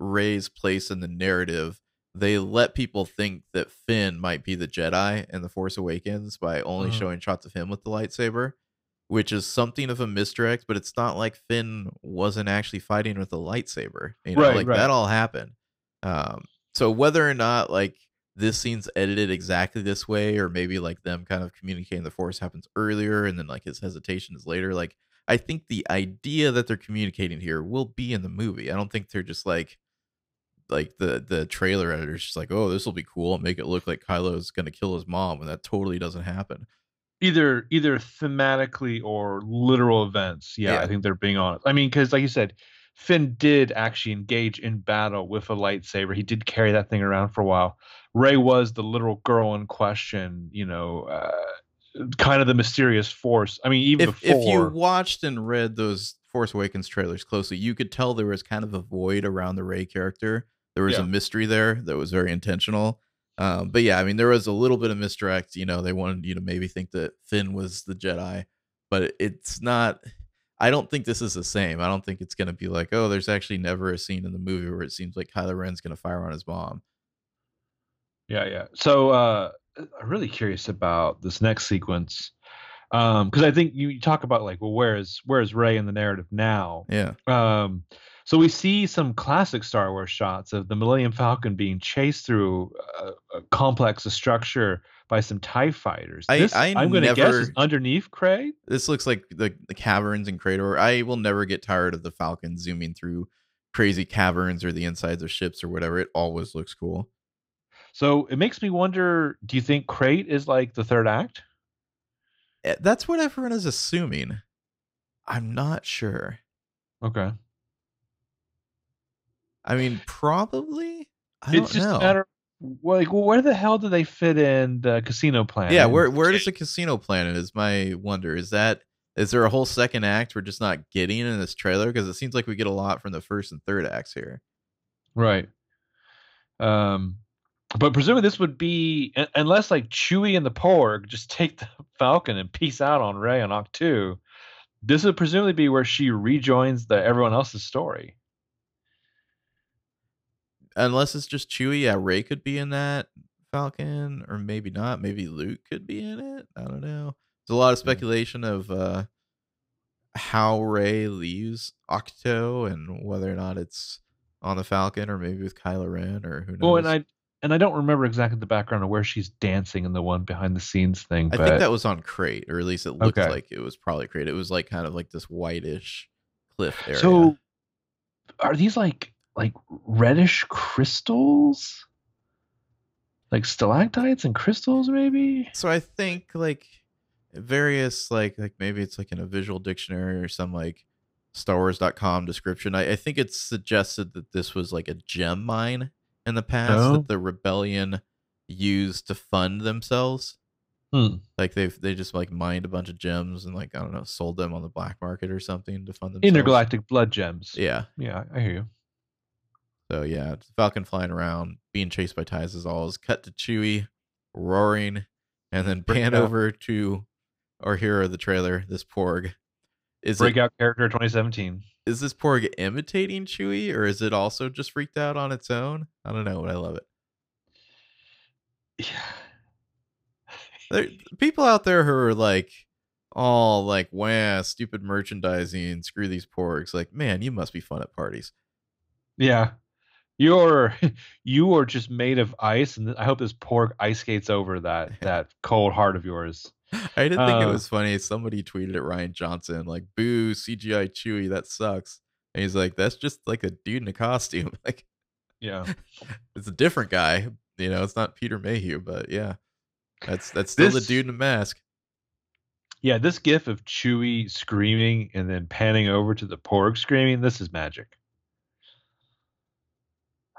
rey's place in the narrative they let people think that finn might be the jedi in the force awakens by only Mhm. showing shots of him with the lightsaber which is something of a misdirect but it's not like finn wasn't actually fighting with a lightsaber you know Right, like right. that all happened. Um so whether or not like this scene's edited exactly this way or maybe like them kind of communicating the force happens earlier and then like his hesitation is later like i think the idea that they're communicating here will be in the movie. I don't think they're just like like the the trailer editor's just like oh this will be cool and make it look like kylo's gonna kill his mom and that totally doesn't happen Either either thematically or literal events. Yeah, Yeah. I think they're being honest. I mean, because like you said, Finn did actually engage in battle with a lightsaber. He did carry that thing around for a while. Rey was the literal girl in question. You know, uh, kind of the mysterious force. I mean, even if before if you watched and read those Force Awakens trailers closely, you could tell there was kind of a void around the Rey character. There was Yeah. a mystery there that was very intentional. Um, but yeah, I mean, there was a little bit of misdirect. You know, they wanted you to maybe think that Finn was the Jedi, but it's not. I don't think this is the same. I don't think it's going to be like, oh, there's actually never a scene in the movie where it seems like Kylo Ren's going to fire on his mom. Yeah, yeah. So uh I'm really curious about this next sequence. Um, because I think you, you talk about like, well, where is where is Rey in the narrative now? Yeah, Um, so we see some classic Star Wars shots of the Millennium Falcon being chased through a, a complex structure by some Tie fighters. I- This, I I'm going to guess underneath Crait. this looks like the, the caverns in Krator. I will never get tired of the Falcon zooming through crazy caverns or the insides of ships or whatever. It always looks cool. So it makes me wonder. Do you think Crait is like the third act? Eh, That's what everyone is assuming. I'm not sure. Okay. I mean, probably. I don't it's just know. a matter. Well, like, well, where the hell do they fit in the casino plan? yeah, where where does the casino planet is my wonder. Is that is there a whole second act we're just not getting in this trailer? Because it seems like we get a lot from the first and third acts here. Right. Um, but presumably this would be unless like Chewie and the Porg just take the Falcon and peace out on Rey on Ahch-To. This would presumably be where she rejoins the everyone else's story. Unless it's just Chewie, yeah, Rey could be in that Falcon, or maybe not. Maybe Luke could be in it. I don't know. There's a lot of speculation of uh how Rey leaves Ahch-To and whether or not it's on the Falcon or maybe with Kylo Ren or who knows. Well, and I and I don't remember exactly the background of where she's dancing in the one behind the scenes thing. I think that was on Crait, or at least it looked Okay. like it was probably Crait. It was like kind of like this whitish cliff area. so. Are these like like reddish crystals? Like stalactites and crystals, maybe? so I think like various like like maybe it's like in a visual dictionary or some like Star Wars.com description. I, I think it's suggested that this was like a gem mine in the past Oh. that the rebellion used to fund themselves. Hmm. Like they've they just like mined a bunch of gems and like I don't know sold them on the black market or something to fund themselves. Intergalactic blood gems. Yeah. Yeah, I hear you. So yeah, Falcon flying around, being chased by Ties as always. Cut to Chewie, roaring, and then pan Breakout. over to our hero of the trailer, this Porg. Is it, Breakout character 2017. is this Porg imitating Chewie, or is it also just freaked out on its own? I don't know, but I love it. Yeah. There, people out there who are like, all like, wow, stupid merchandising, screw these Porgs. Like, man, you must be fun at parties. Yeah. You're you are just made of ice, and I hope this Porg ice skates over that that cold heart of yours. I didn't think it Uh, was funny. Somebody tweeted at Rian Johnson, like, boo, CGI Chewie, that sucks. And he's like, that's just like a dude in a costume. Like, Yeah. it's a different guy. You know, it's not Peter Mayhew, but yeah. That's that's still This- the dude in a mask. Yeah, this gif of Chewie screaming and then panning over to the porg screaming, this is magic.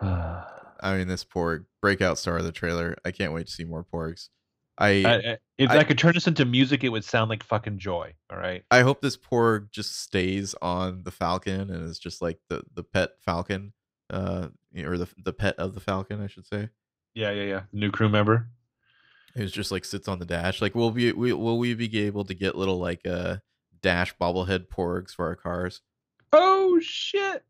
I, I mean, this Porg breakout star of the trailer. I can't wait to see more Porgs. I I- if I- I could turn this into music, it would sound like fucking joy. All right. I hope this Porg just stays on the Falcon and is just like the the pet Falcon, uh, or the the pet of the Falcon, I should say. Yeah, yeah, yeah. New crew member. Who's just like sits on the dash. Like, will we, we will we be able to get little like uh dash bobblehead Porgs for our cars? Oh shit!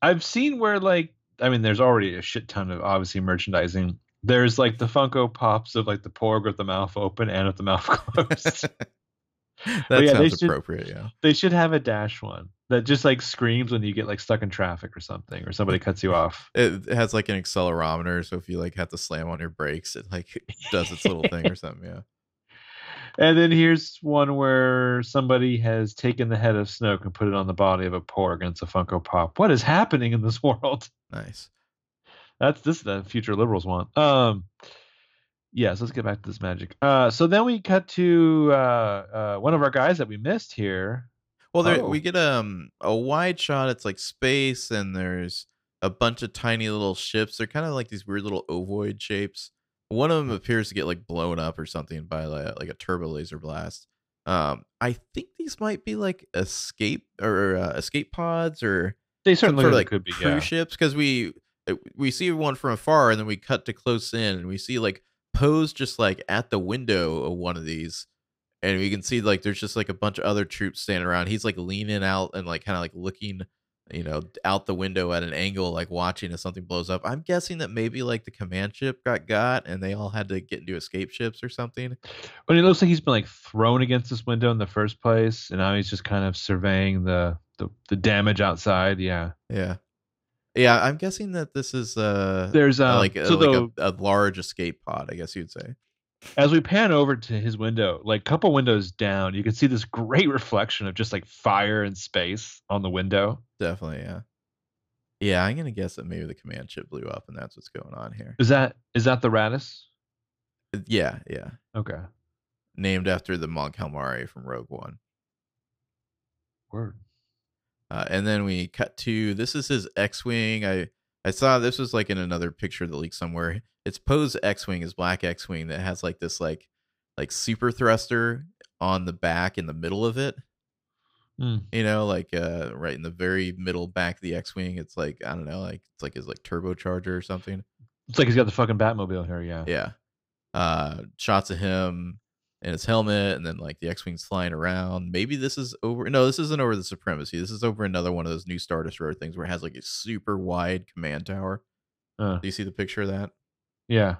I've seen where like I mean, there's already a shit ton of obviously merchandising. There's like the Funko Pops of like the porg with the mouth open and with the mouth closed. that yeah, sounds should- appropriate. Yeah. they should have a dash one that just like screams when you get like stuck in traffic or something, or somebody cuts you off. It it has like an accelerometer, so if you like have to slam on your brakes, it like does its little thing or something. Yeah. And then here's one where somebody has taken the head of Snoke and put it on the body of a porg, and it's a Funko Pop. What is happening in this world? Nice. That's this is the future liberals want. Um, yes, let's get back to this magic. Uh, so then we cut to uh, uh, one of our guys that we missed here. Well, there Oh. we get um a wide shot. It's like space, and there's a bunch of tiny little ships. They're kind of like these weird little ovoid shapes. one of them appears to get like blown up or something by like, like a turbo laser blast. Um, I think these might be like escape or uh, escape pods or They certainly sort of like could be. cruise Yeah. ships because we uh, we see one from afar and then we cut to close in and we see like Poe's just like at the window of one of these and we can see like there's just like a bunch of other troops standing around. He's like leaning out and like kind of like looking, you know, out the window at an angle, like watching as something blows up. I'm guessing that maybe like the command ship got got and they all had to get into escape ships or something. But it looks like he's been like thrown against this window in the first place, and now he's just kind of surveying the the, the damage outside. Yeah. Yeah. Yeah, I'm guessing that this is uh There's um, like, a, so like the, a, a large escape pod, I guess you'd say. As we pan over to his window, like a couple windows down, you can see this great reflection of just like fire and space on the window. Definitely, yeah. Yeah, I'm gonna guess that maybe the command ship blew up and that's what's going on here. Is that is that the Raddus? Yeah, yeah. Okay. Named after the Mon Calamari from Rogue One. Word. Uh, and then we cut to this is his X-wing. I I saw this was like in another picture that leaked somewhere. It's Poe's X-wing, his black X-wing that has like this like like super thruster on the back in the middle of it. Hmm. You know, like uh right in the very middle back of the X-wing. It's like I don't know, like it's like his like turbocharger or something. It's like he's got the fucking Batmobile here. Yeah. Yeah. Uh shots of him and his helmet and then like the X-wings flying around. Maybe this is over no, this isn't over the supremacy. This is over another one of those new Star Destroyer things where it has like a super wide command tower. Uh, Do you see the picture of that? Yeah.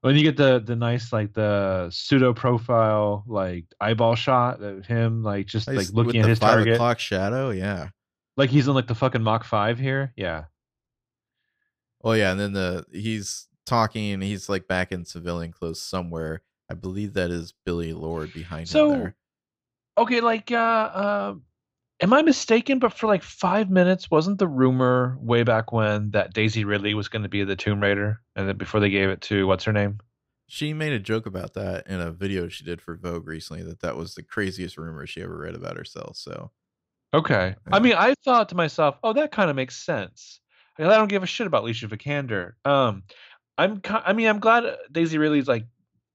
When you get the the nice like the pseudo profile like eyeball shot of him like just like with looking at his five target o'clock shadow, yeah. like he's in like the fucking Mach five here. Yeah. Oh yeah, and then the he's talking and he's like back in civilian clothes somewhere. I believe that is Billie Lourd behind So, him there. Okay, like uh, uh am I mistaken? But for like five minutes, wasn't the rumor way back when that Daisy Ridley was going to be the Tomb Raider, and then before they gave it to what's her name? She made a joke about that in a video she did for Vogue recently that that was the craziest rumor she ever read about herself. So Okay. I mean, I thought to myself, oh, that kind of makes sense. I don't give a shit about Alicia Vikander. Um, I'm. I mean, I'm glad uh, Daisy Ridley's like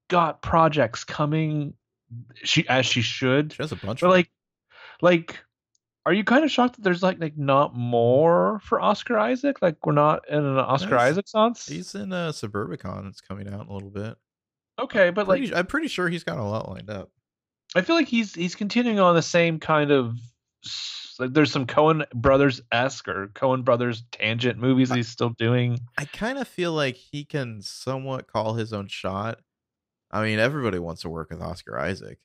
got projects coming. She as she should. she has a bunch But of like, like, are you kind of shocked that there's like like not more for Oscar Isaac? Like we're not in an Oscar Nice. Isaac sense. He's in uh, Suburbicon. It's coming out in a little bit. Okay, but like Pretty- I'm pretty sure he's got a lot lined up. I feel like he's he's continuing on the same kind of like there's some Coen brothers esque or Coen brothers tangent movies he's still doing. I kind of feel like he can somewhat call his own shot. I mean, everybody wants to work with Oscar Isaac.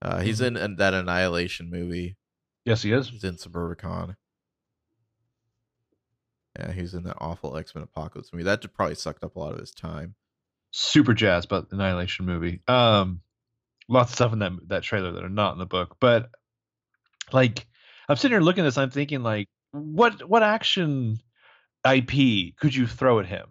Uh, he's Mhm. in, in that Annihilation movie. Yes, he is. He's in Suburbicon. Yeah, he's in that awful X Men Apocalypse movie. That probably sucked up a lot of his time. Super jazzed about the Annihilation movie. Um, lots of stuff in that that trailer that are not in the book, but like I'm sitting here looking at this, I'm thinking like, what what action IP could you throw at him?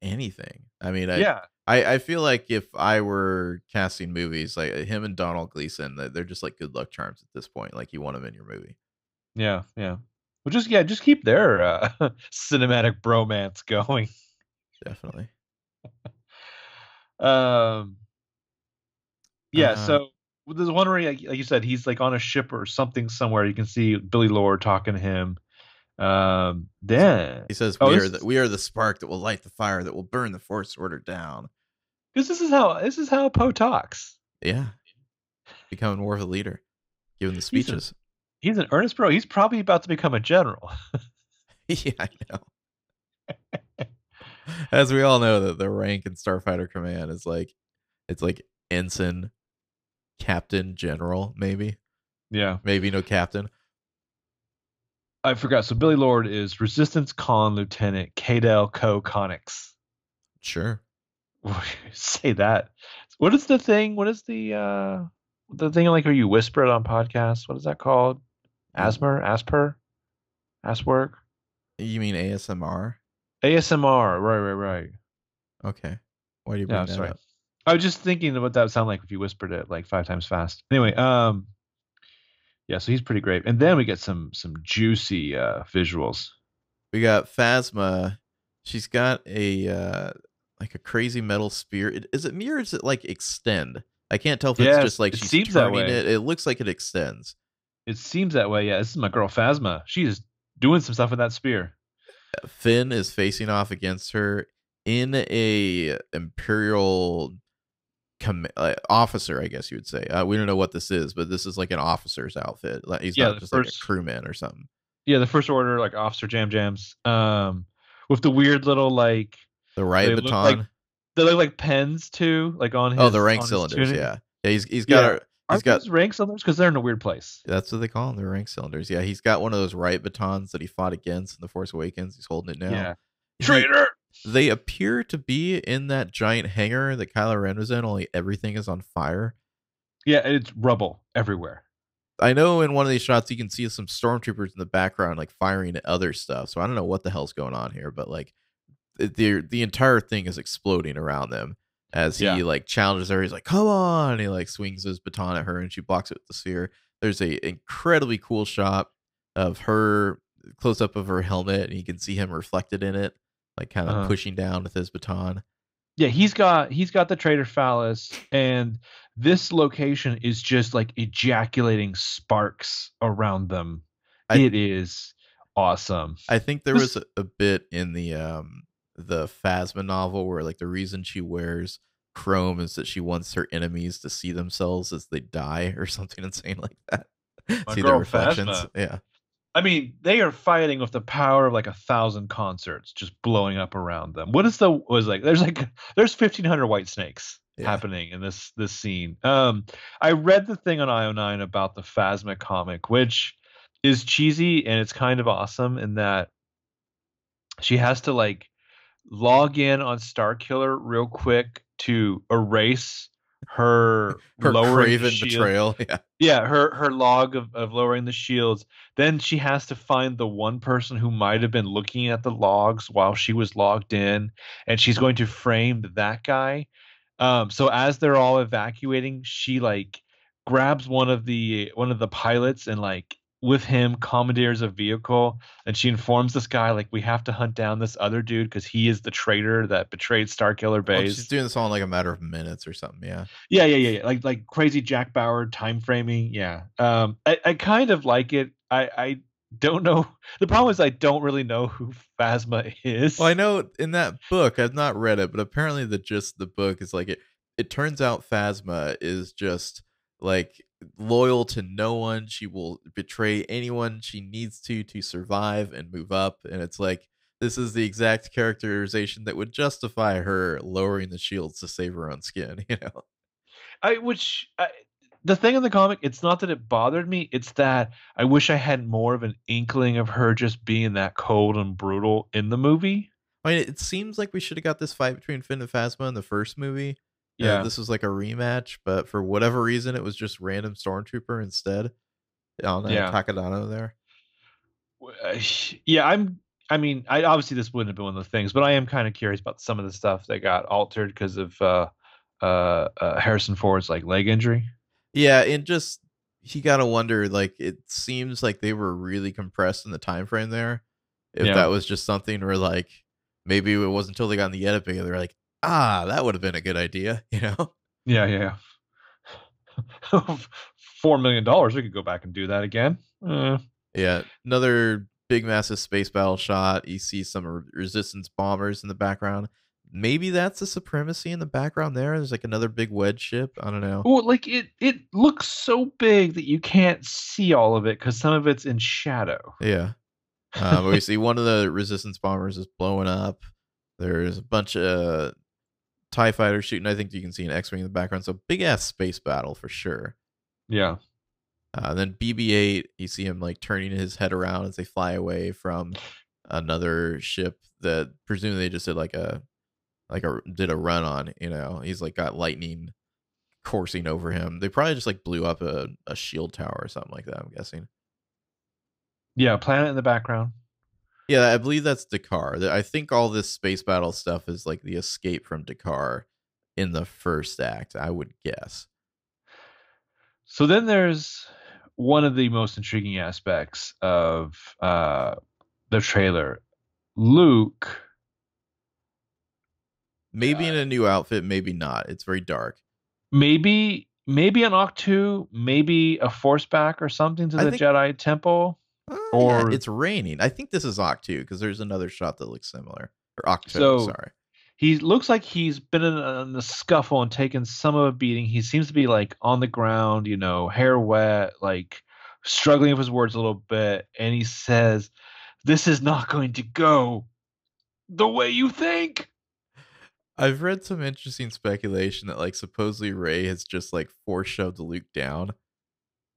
Anything. I mean, I, yeah, I, I feel like if I were casting movies, like him and Domhnall Gleeson, they're just like good luck charms at this point. Like you want them in your movie. yeah, yeah. Well, just yeah, just keep their uh, cinematic bromance going. Definitely. Um, yeah. Uh, so there's one where, he, like, like you said, he's like on a ship or something somewhere. You can see Billie Lourd talking to him. Um, then He says, Oh, "We are the we are the spark that will light the fire that will burn the Force Order down." because this is how this is how Poe talks. Yeah, becoming more of a leader, giving the He's a- speeches. He's an earnest bro. He's probably about to become a general. yeah, I know. As we all know, that the rank in Starfighter Command is like, it's like ensign, captain, general, maybe, yeah, maybe no captain. I forgot. So Billie Lourd is Resistance Con Lieutenant Kaydel Ko Connix. Sure. Say that. What is the thing? What is the uh the thing like where you whisper it on podcasts? What is that called? Asmer? Asper? Asperg? You mean ASMR? ASMR. Right, right, right. Okay. Why do you bring Yeah, that sorry. up? I was just thinking of what that would sound like if you whispered it like five times fast. Anyway, um yeah, so he's pretty great. And then we get some some juicy uh visuals. We got Phasma She's got a uh like a crazy metal spear. Is it mirror? or Is it like extend? I can't tell if it's just like it she's seems that turning way. it. It looks like it extends. It seems that way. Yeah, this is my girl Phasma. She is doing some stuff with that spear. Finn is facing off against her in a imperial com- uh, officer, I guess you would say. Uh, we don't know what this is, but this is like an officer's outfit. Like, he's Yeah, not just like a crewman or something. Yeah, the first order, like Officer Jam Jams, um, with the weird little like The right They look baton. like they look like pens too, like on his. oh, the rank cylinders. Yeah, yeah. He's he's got Yeah. a, Are he's got those rank cylinders because they're in a weird place. that's what they call them. The rank cylinders. Yeah, he's got one of those right batons that he fought against in the Force Awakens. He's holding it now. Yeah, traitor. They appear to be in that giant hangar that Kylo Ren was in. Only everything is on fire. Yeah, it's rubble everywhere. I know in one of these shots you can see some stormtroopers in the background like firing at other stuff. So I don't know what the hell's going on here, but like the the entire thing is exploding around them as he Yeah. like challenges her. He's like, "Come on!" And he like swings his baton at her, and she blocks it with the sphere. There's a incredibly cool shot of her close up of her helmet, and you can see him reflected in it, like kind of Uh-huh. pushing down with his baton. Yeah, he's got he's got the traitor phallus, and this location is just like ejaculating sparks around them. I- it is awesome. I think there was a, a bit in the um the Phasma novel where like the reason she wears chrome is that she wants her enemies to see themselves as they die or something insane like that. See their reflections. Phasma. Yeah. I mean, they are fighting with the power of like a thousand concerts just blowing up around them. What is the was like? There's like there's fifteen hundred white snakes Yeah. happening in this this scene. Um, I read the thing on IO9 about the Phasma comic, which is cheesy and it's kind of awesome in that she has to like log in on Starkiller real quick to erase her, Her lowering the shield betrayal. Yeah. yeah her her log of, of lowering the shields then she has to find the one person who might have been looking at the logs while she was logged in and she's going to frame that guy um so as they're all evacuating she like grabs one of the one of the pilots and like with him commandeers a vehicle and she informs this guy like we have to hunt down this other dude because he is the traitor that betrayed starkiller Well, base she's doing this all in like a matter of minutes or something. Yeah. yeah, yeah, yeah, yeah. Like like crazy Jack Bauer time framing. Yeah. Um I, I kind of like it. I I don't know. The problem is I don't really know who Phasma is. Well, I know in that book, I've not read it, but apparently the gist of the book is like it. It turns out Phasma is just like loyal to no one. She will betray anyone she needs to to survive and move up. And it's like this is the exact characterization that would justify her lowering the shields to save her own skin. You know? I which I, the thing in the comic, it's not that it bothered me, it's that I wish I had more of an inkling of her just being that cold and brutal in the movie. I mean, it seems like we should have got this fight between Finn and Phasma in the first movie. Uh, this was like a rematch, but for whatever reason, it was just random stormtrooper instead on uh, Yeah. Takodana there. Uh, yeah, I'm. I mean, I obviously this wouldn't have been one of the things, but I am kind of curious about some of the stuff that got altered because of uh, uh, uh, Harrison Ford's like leg injury. Yeah, and just he gotta wonder. Like, it seems like they were really compressed in the time frame there. If Yeah. that was just something where like maybe it wasn't until they got in the edit they're like, ah, that would have been a good idea, you know? Yeah, yeah. yeah. Four million dollars. We could go back and do that again. Uh, Yeah, another big massive space battle shot. You see some resistance bombers in the background. Maybe that's the supremacy in the background there. There's like another big wedge ship. I don't know. well, like it. It looks so big that you can't see all of it because some of it's in shadow. Yeah. Um, we see one of the resistance bombers is blowing up. There's a bunch of TIE fighters shooting. I think you can see an X Wing in the background. So big ass space battle for sure. Yeah. Uh, then BB 8, you see him like turning his head around as they fly away from another ship that presumably they just did like a like a did a run on, you know. He's like got lightning coursing over him. They probably just like blew up a, a shield tower or something like that, I'm guessing. Yeah. Planet in the background. Yeah, I believe that's D'Qar. I think all this space battle stuff is like the escape from D'Qar in the first act, I would guess. So then there's one of the most intriguing aspects of uh, the trailer. Luke maybe in a new outfit, maybe not. It's very dark. Maybe maybe an Ahch-To, maybe a force back or something to I the Jedi Temple. Uh, Or- yeah, it's raining. I think this is Octu because there's another shot that looks similar. Or Octo, So- sorry. He looks like he's been in a, in a scuffle and taken some of a beating. He seems to be like on the ground, you know, hair wet, like struggling with his words a little bit. And he says, This is not going to go the way you think. I've read some interesting speculation that like supposedly Rey has just like force shoved Luke down,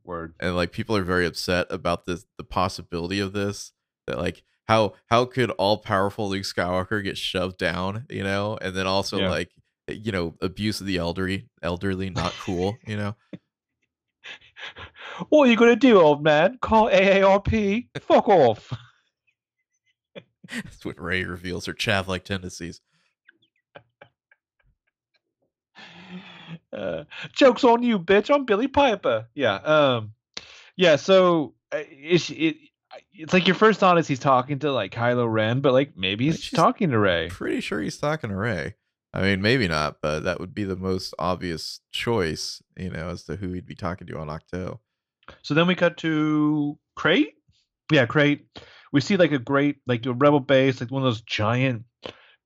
Word. and like people are very upset about this the possibility of this. That like how how could all powerful Luke Skywalker get shoved down, you know? And then also Yeah. like you know abuse of the elderly elderly not cool, you know? What are you to do, old man? Call AARP? Fuck off. That's when Rey reveals her chav like tendencies. Uh, jokes on you, bitch. I'm Billy Piper. Yeah. Um. Yeah. So uh, it's it. It's like your first thought is he's talking to like Kylo Ren, but like maybe he's talking to Rey. Pretty sure he's talking to Rey. I mean, maybe not, but that would be the most obvious choice, you know, as to who he'd be talking to on Ahch-To. So then we cut to Crait. Yeah, Crait. We see like a great like a rebel base, like one of those giant,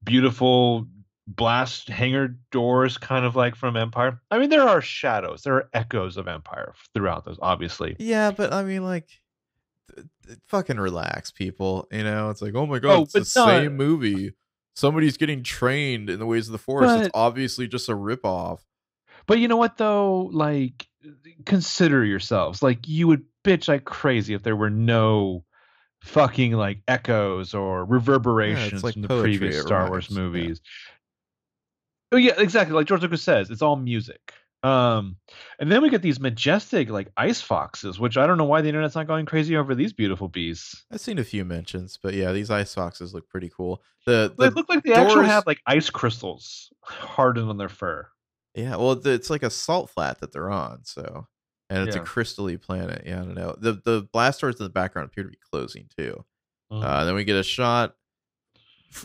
beautiful blast hangar doors, kind of like from Empire. I mean, there are shadows, there are echoes of Empire throughout those, obviously. Yeah, but I mean, like, th- th- fucking relax, people. You know, it's like, oh my god, Oh, it's the not- same movie. Somebody's getting trained in the ways of the Force. it's obviously just a ripoff. But you know what though? Like consider yourselves. Like you would bitch like crazy if there were no fucking like echoes or reverberations like from the previous Star Wars yeah. movies. Oh yeah, exactly. Like George Lucas says, it's all music. Um, and then we get these majestic like ice foxes, which I don't know why the internet's not going crazy over these beautiful beasts. I've seen a few mentions, but yeah, these ice foxes look pretty cool. The, They look like they actually have like ice crystals hardened on their fur. yeah, well, it's like a salt flat that they're on, so and it's Yeah. a crystally planet. Yeah, I don't know. The the blast doors in the background appear to be closing too. Mhm. Uh, then we get a shot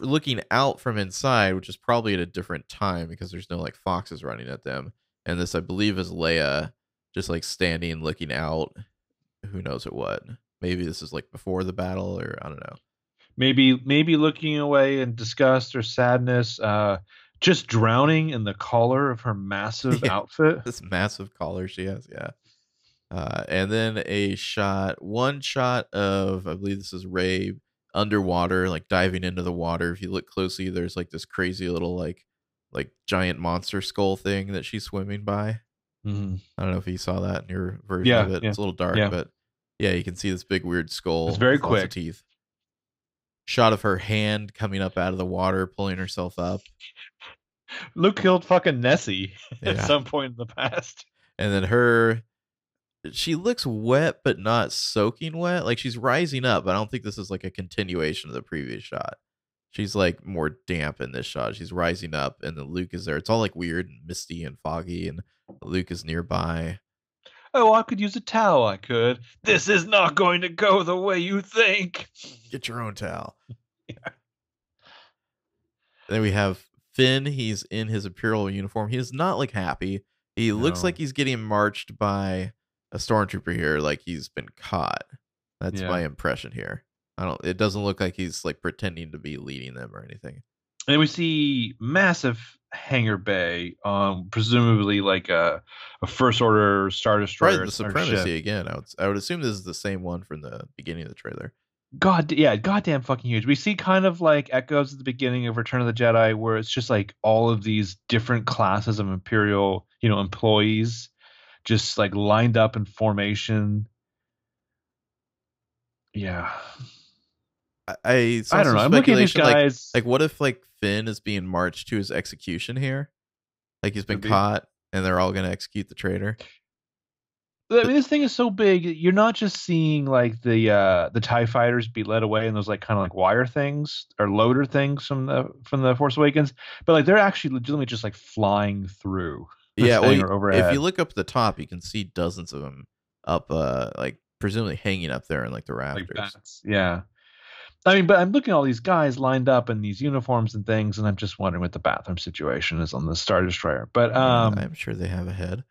looking out from inside, which is probably at a different time because there's no like foxes running at them. And this, I believe, is Leia just like standing looking out. Who knows at what? Maybe this is like before the battle, or I don't know. maybe maybe looking away in disgust or sadness uh just drowning in the collar of her massive Yeah. outfit This massive collar she has, yeah. Uh, and then a shot, one shot of, I believe this is Rey underwater, like diving into the water. If you look closely, there's like this crazy little like like giant monster skull thing that she's swimming by. Mhm. I don't know if you saw that in your version Yeah, of it. yeah, It's a little dark, yeah. but yeah, you can see this big weird skull. It's very with lots of quick. teeth. Shot of her hand coming up out of the water, pulling herself up, luke killed fucking nessie at some point in the past and then her. She looks wet, but not soaking wet. Like she's rising up. But I don't think this is like a continuation of the previous shot. She's like more damp in this shot. She's rising up, and then Luke is there. It's all like weird and misty and foggy, and Luke is nearby. oh i could use a towel i could this is not going to go the way you think Get your own towel. yeah. Then we have Finn. He's in his Imperial uniform. He is not like happy. He looks like he's getting marched by a stormtrooper here, like he's been caught. That's Yeah. my impression here. I don't. It doesn't look like he's like pretending to be leading them or anything. and we see massive hangar bay um presumably like a, a first order star destroyer Probably the ship. supremacy again. I would. I would assume this is the same one from the beginning of the trailer. God, yeah, goddamn fucking huge. We see kind of like echoes at the beginning of Return of the Jedi, where it's just like all of these different classes of Imperial, you know, employees, just like lined up in formation. Yeah, I. I, I don't know. I'm looking at these speculation, like- guys. Like, what if like Finn is being marched to his execution here? Like he's been Could be. caught, and they're all gonna execute the traitor. I mean, this thing is so big. You're not just seeing like the uh the Tie fighters be led away in those like kind of like wire things or loader things from the from the Force Awakens, but like they're actually legitimately just like flying through. Yeah, well, thing you- overhead. if you look up the top, you can see dozens of them up, uh, like presumably hanging up there in like the like rafters. bats. Yeah. I mean, but I'm looking at all these guys lined up in these uniforms and things, and I'm just wondering what the bathroom situation is on the Star Destroyer. But um, I'm sure they have a head.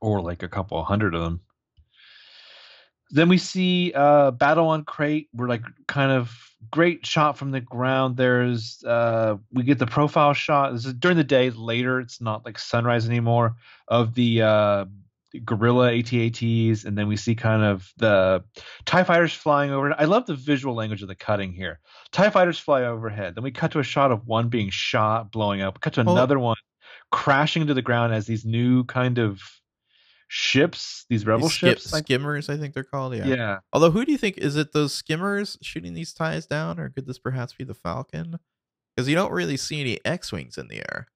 or like a couple hundred of them. Then we see uh battle on Crait. We're like kind of great shot from the ground. There's uh we get the profile shot. This is during the day, later, it's not like sunrise anymore of the uh gorilla ATATs, and then we see kind of the TIE fighters flying over. I love the visual language of the cutting here. TIE fighters fly overhead. Then we cut to a shot of one being shot, blowing up. Cut to another one crashing into the ground as these new kind of ships, these rebel These skip- ships. like- skimmers, I think they're called. Yeah. yeah. Although, who do you think is it? Those skimmers shooting these ties down, or could this perhaps be the Falcon? Because you don't really see any X-wings in the air.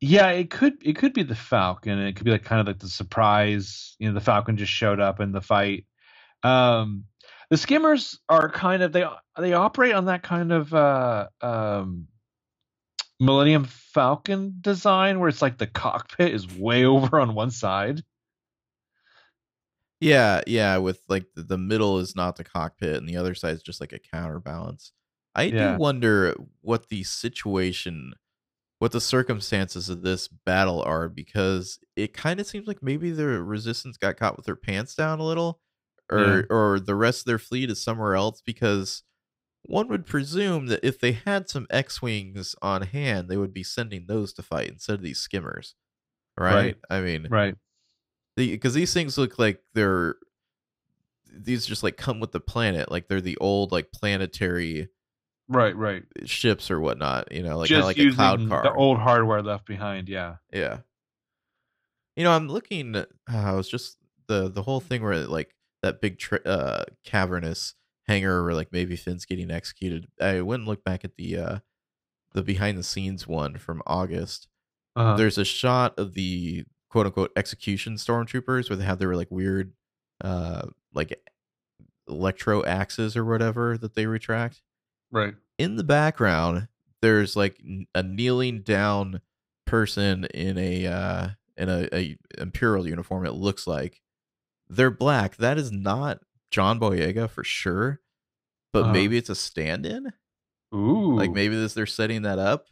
Yeah, it could it could be the Falcon, it could be like kind of like the surprise. You know, the Falcon just showed up in the fight. Um, the skimmers are kind of they they operate on that kind of uh, um, Millennium Falcon design, where it's like the cockpit is way over on one side. Yeah, yeah. With like the, middle is not the cockpit, and the other side is just like a counterbalance. I Yeah. do wonder what the situation, what the circumstances of this battle are, because it kind of seems like maybe the resistance got caught with their pants down a little, or Yeah. or the rest of their fleet is somewhere else. Because one would presume that if they had some X wings on hand, they would be sending those to fight instead of these skimmers, right? Right. I mean, Right. because these things look like they're these just like come with the planet like they're the old like planetary Right. Right. ships or whatnot you know like Just like a cloud car the old hardware left behind. Yeah. yeah you know i'm looking uh, i was just the the whole thing where like that big tra- uh cavernous hangar or like maybe finn's getting executed i went and looked back at the uh the behind the scenes one from august Uh-huh. there's a shot of the quote unquote execution stormtroopers where they have their like weird uh like electro axes or whatever that they retract right. in the background there's like a kneeling down person in a uh in a, a imperial uniform it looks like they're black that is not john boyega for sure but Uh-huh. maybe it's a stand-in Ooh. like maybe this they're setting that up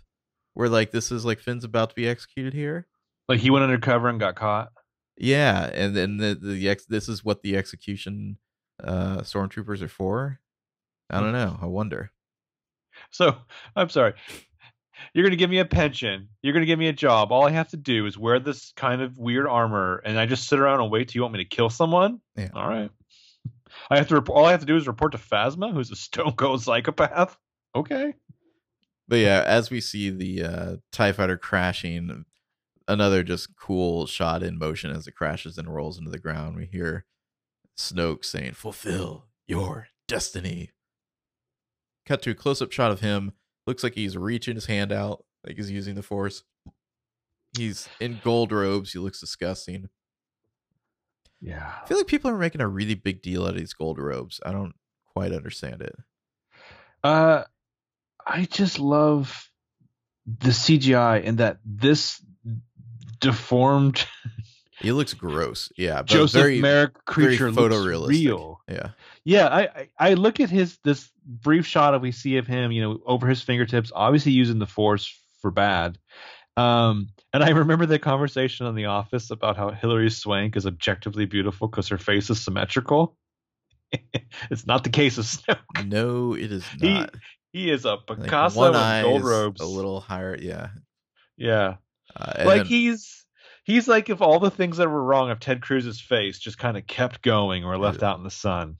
where like this is like finn's about to be executed here like he went undercover and got caught. Yeah, and then the the ex- this is what the execution uh stormtroopers are for. I don't know. I wonder. So I'm sorry. You're gonna give me a pension. You're gonna give me a job. All I have to do is wear this kind of weird armor, and I just sit around and wait till you want me to kill someone. Yeah. All right. I have to. Rep- all I have to do is report to Phasma, who's a stone cold psychopath. Okay. But yeah, as we see the uh TIE fighter crashing, another just cool shot in motion as it crashes and rolls into the ground. We hear Snoke saying, Fulfill your destiny. Cut to a close up shot of him. Looks like he's reaching his hand out, like he's using the force. He's in gold robes. He looks disgusting. Yeah. I feel like people are making a really big deal out of these gold robes. I don't quite understand it. Uh, I just love the CGI and that this deformed He looks gross. Yeah, but Joseph very, Merrick very creature looks photorealistic. real. Yeah, Yeah, I, I I look at his this brief shot of we see of him, you know, over his fingertips, obviously using the force for bad. Um, and I remember the conversation in the office about how Hilary Swank is objectively beautiful because her face is symmetrical. it's not the case of Snoke. no, it is not. He he is a Picasso one in gold robes. a little higher. Yeah, yeah, uh, like then- he's he's like if all the things that were wrong of Ted Cruz's face just kind of kept going or left Yeah. out in the sun.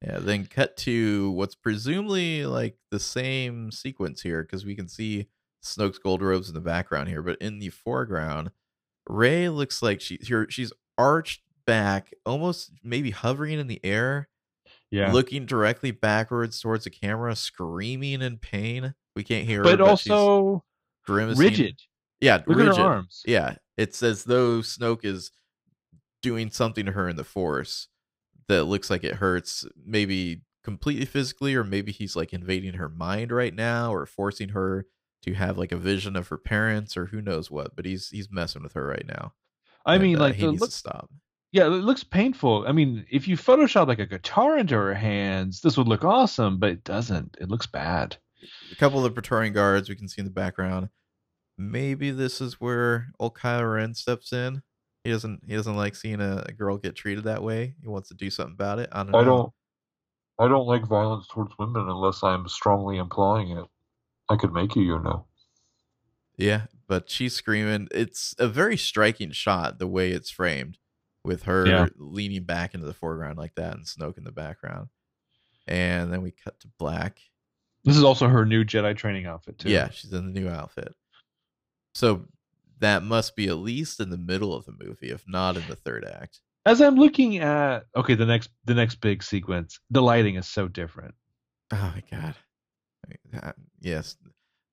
Yeah, then cut to what's presumably like the same sequence here because we can see Snoke's gold robes in the background here, but in the foreground, Rey looks like she her, she's arched back, almost maybe hovering in the air, Yeah, looking directly backwards towards the camera, screaming in pain. We can't hear her, but but she's also grimacing. rigid. Yeah, Look rigid. her arms. Yeah, it's as though Snoke is doing something to her in the Force that looks like it hurts, maybe completely physically, or maybe he's like invading her mind right now, or forcing her to have like a vision of her parents, or who knows what. But he's he's messing with her right now. I and, mean, uh, like he the needs look, to stop. Yeah, it looks painful. I mean, if you Photoshop like a guitar into her hands, this would look awesome, but it doesn't. It looks bad. A couple of the Praetorian guards we can see in the background. Maybe this is where old Kylo Ren steps in. He doesn't he doesn't like seeing a, a girl get treated that way. He wants to do something about it. I don't know. I don't. I don't like violence towards women unless I'm strongly implying it. I could make you, you know. Yeah, but she's screaming. It's a very striking shot the way it's framed, with her Yeah. leaning back into the foreground like that and Snoke in the background. And then we cut to black. This is also her new Jedi training outfit too. Yeah, she's in the new outfit. So that must be at least in the middle of the movie, if not in the third act. As I'm looking at okay, the next the next big sequence, the lighting is so different. Oh my god. Yes.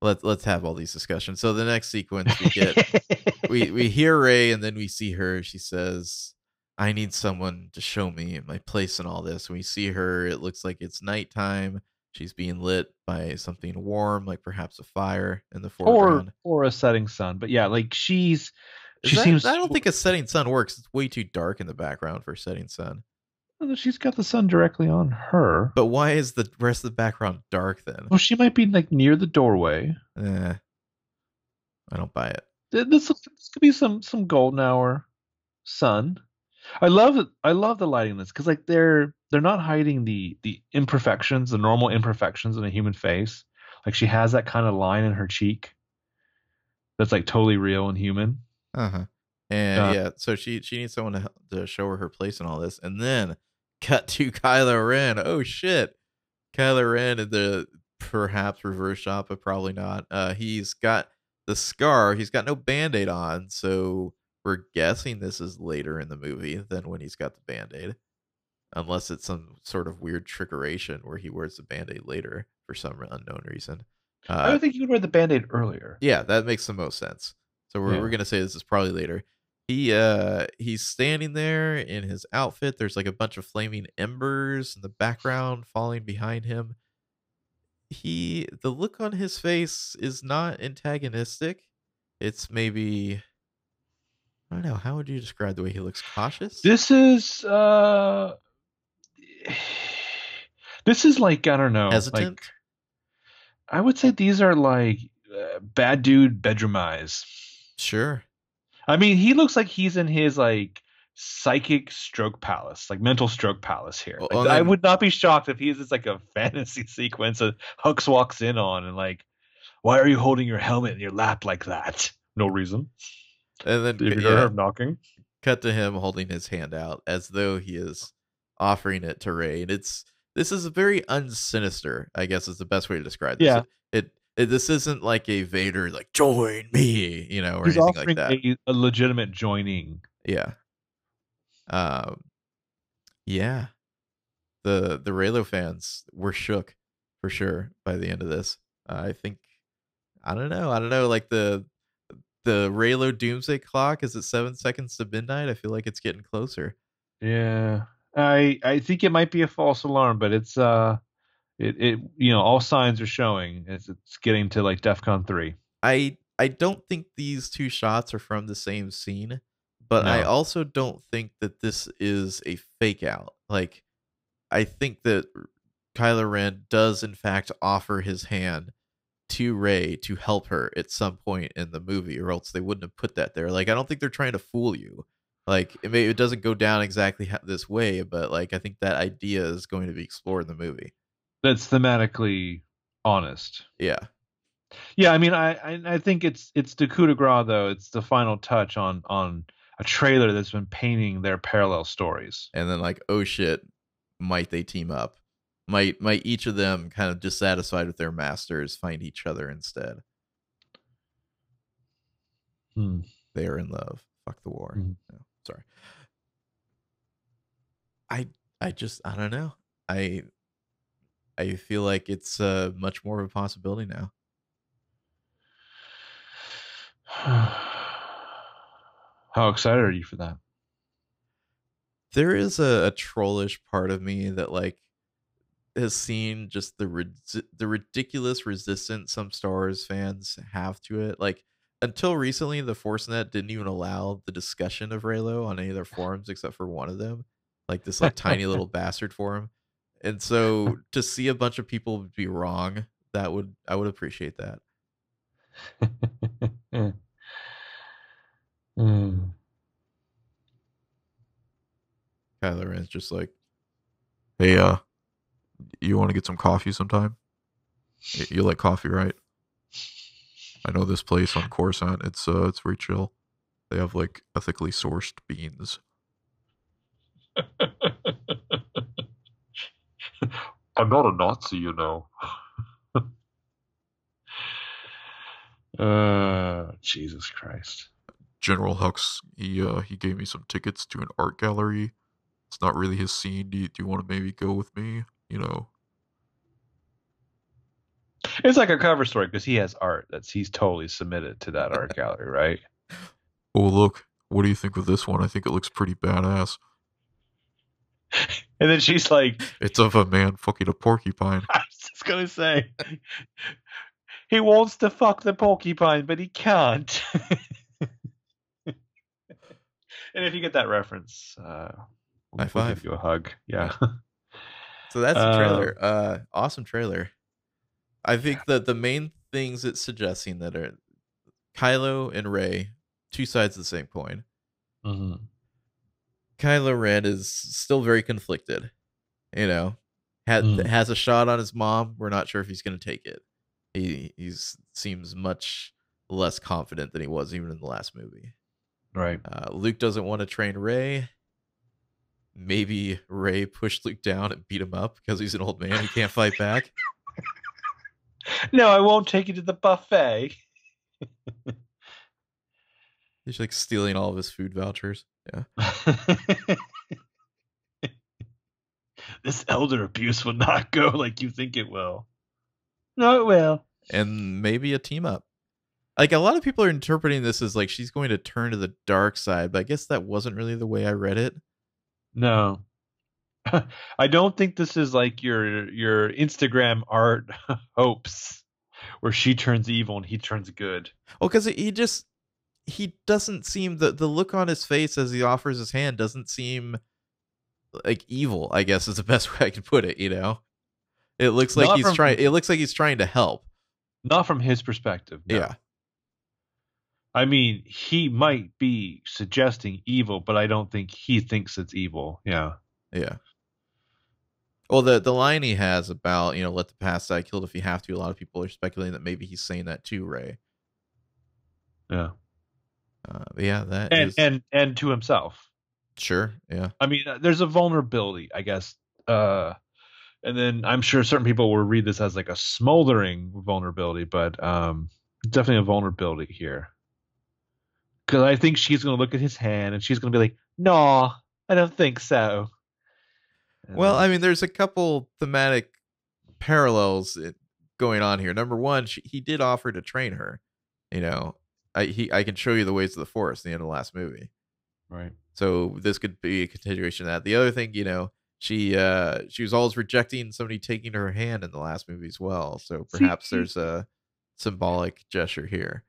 Let's let's have all these discussions. So the next sequence we get we we hear Rey and then we see her. She says, "I need someone to show me my place in all this." We see her. It looks like it's nighttime. She's being lit by something warm, like perhaps a fire in the or foreground. or a setting sun. But yeah, like she's Is she that- seems I don't think a setting sun works. It's way too dark in the background for a setting sun. She's got the sun directly on her. But why is the rest of the background dark then? Well, she might be like near the doorway. Eh, I don't buy it. Th- This, this could be some some golden hour sun. I love it. I love the lighting in this because like they're they're not hiding the the imperfections, the normal imperfections in a human face. Like she has that kind of line in her cheek that's like totally real and human. Uh huh. And Uh, yeah, so she she needs someone to to show her her place in all this, and then cut to Kylo Ren. Oh shit, Kylo Ren in the perhaps reverse shot, but probably not. Uh, he's got the scar. He's got no band aid on, so we're guessing this is later in the movie than when he's got the band aid, unless it's some sort of weird trickeration where he wears the band aid later for some unknown reason. I Uh, would think you would wear the band-aid earlier. yeah, that makes the most sense. So we're Yeah. we're gonna say this is probably later. He uh he's standing there in his outfit. There's like a bunch of flaming embers in the background falling behind him. He the look on his face is not antagonistic. It's maybe I don't know, how would you describe the way he looks cautious? This is uh this is like I don't know, Hesitant? like I would say these are like uh, bad dude bedroom eyes. Sure. I mean, he looks like he's in his like psychic stroke palace, like mental stroke palace here. Like, I would not be shocked if he's just like a fantasy sequence that Hux walks in on and like, why are you holding your helmet in your lap like that? No reason. And then If you yeah, heard knocking. cut to him holding his hand out as though he is offering it to Rey. And it's this is a very unsinister, I guess is the best way to describe this. Yeah. It, it this isn't like a Vader like join me, you know, or He's anything like that. a, a legitimate joining. Yeah. Um yeah. The the Reylo fans were shook for sure by the end of this. Uh, I think I don't know. I don't know like the the Reylo doomsday clock is at 7 seconds to midnight. I feel like it's getting closer. Yeah. I I think it might be a false alarm, but it's uh it, it you know, all signs are showing it's it's getting to like DEFCON three. I I don't think these two shots are from the same scene, but I also don't think that this is a fake out. Like I think that Kylo Ren does in fact offer his hand to Rey to help her at some point in the movie, or else they wouldn't have put that there. Like I don't think they're trying to fool you. Like it, may, it doesn't go down exactly ha- this way, but like I think that idea is going to be explored in the movie. That's thematically honest. Yeah, Yeah, I mean, I, I I think it's it's the coup de grace though. It's the final touch on on a trailer that's been painting their parallel stories. and then like oh shit might they team up might might each of them kind of dissatisfied with their masters find each other instead Hmm. they are in love fuck the war Mhm. no, sorry i i just i don't know i i feel like it's uh much more of a possibility now How excited are you for that? there is a, a trollish part of me that like has seen just the the ridiculous resistance some Star Wars fans have to it. Like until recently, the ForceNet didn't even allow the discussion of Reylo on any of their forums except for one of them, like this like tiny little bastard forum. And so to see a bunch of people be wrong, that would I would appreciate that. Mm. Kylo Ren's just like, Hey, uh, you want to get some coffee sometime? You like coffee, right? I know this place on Coruscant. It's uh, it's very chill. They have like ethically sourced beans. I'm not a Nazi, you know. uh, Jesus Christ. General Hux, he uh, he gave me some tickets to an art gallery. It's not really his scene. Do you, do you want to maybe go with me? You know, It's like a cover story because he has art that's he's totally submitted to that art gallery, right? oh look, what do you think of this one? I think it looks pretty badass. And then she's like, It's of a man fucking a porcupine. I was just gonna say, he wants to fuck the porcupine, but he can't. and if you get that reference, uh, we'll, High five. give you a hug. Yeah. So that's the Uh, trailer. Uh, awesome trailer. I think that the main things it's suggesting that are Kylo and Rey, two sides of the same coin. hmm Kylo Ren is still very conflicted. You know, had Mm. has a shot on his mom. We're not sure if he's going to take it. He he's seems much less confident than he was even in the last movie. Right. Uh, Luke doesn't want to train Rey. Maybe Rey pushed Luke down and beat him up because he's an old man. He can't fight back. No, I won't take you to the buffet. He's like stealing all of his food vouchers. Yeah. this elder abuse will not go like you think it will. No, it will. And maybe a team up. Like a lot of people are interpreting this as like she's going to turn to the dark side, but I guess that wasn't really the way I read it. No. I don't think this is like your your Instagram art hopes where she turns evil and he turns good. Well, because he just he doesn't seem the the look on his face as he offers his hand doesn't seem like evil. I guess is the best way I can put it. You know, it looks like Not he's from- trying. It looks like he's trying to help. Not from his perspective. no. Yeah, I mean, he might be suggesting evil, but I don't think he thinks it's evil. Yeah. yeah. Well, the the line he has about you know let the past die killed if you have to. A lot of people are speculating that maybe he's saying that too, Rey. Yeah. Uh, yeah, that And is- and and to himself. sure. Yeah, I mean, uh, there's a vulnerability, I guess. Uh, and then I'm sure certain people will read this as like a smoldering vulnerability, but um, definitely a vulnerability here. Because I think she's going to look at his hand and she's going to be like, "No, I don't think so." And Well, I mean, there's a couple thematic parallels going on here. Number one, she, he did offer to train her. You know, I he I can show you the ways of the forest. The end of the last movie. right. So this could be a continuation of that. The other thing, you know, she uh she was always rejecting somebody taking her hand in the last movie as well. So perhaps he- there's a symbolic gesture here.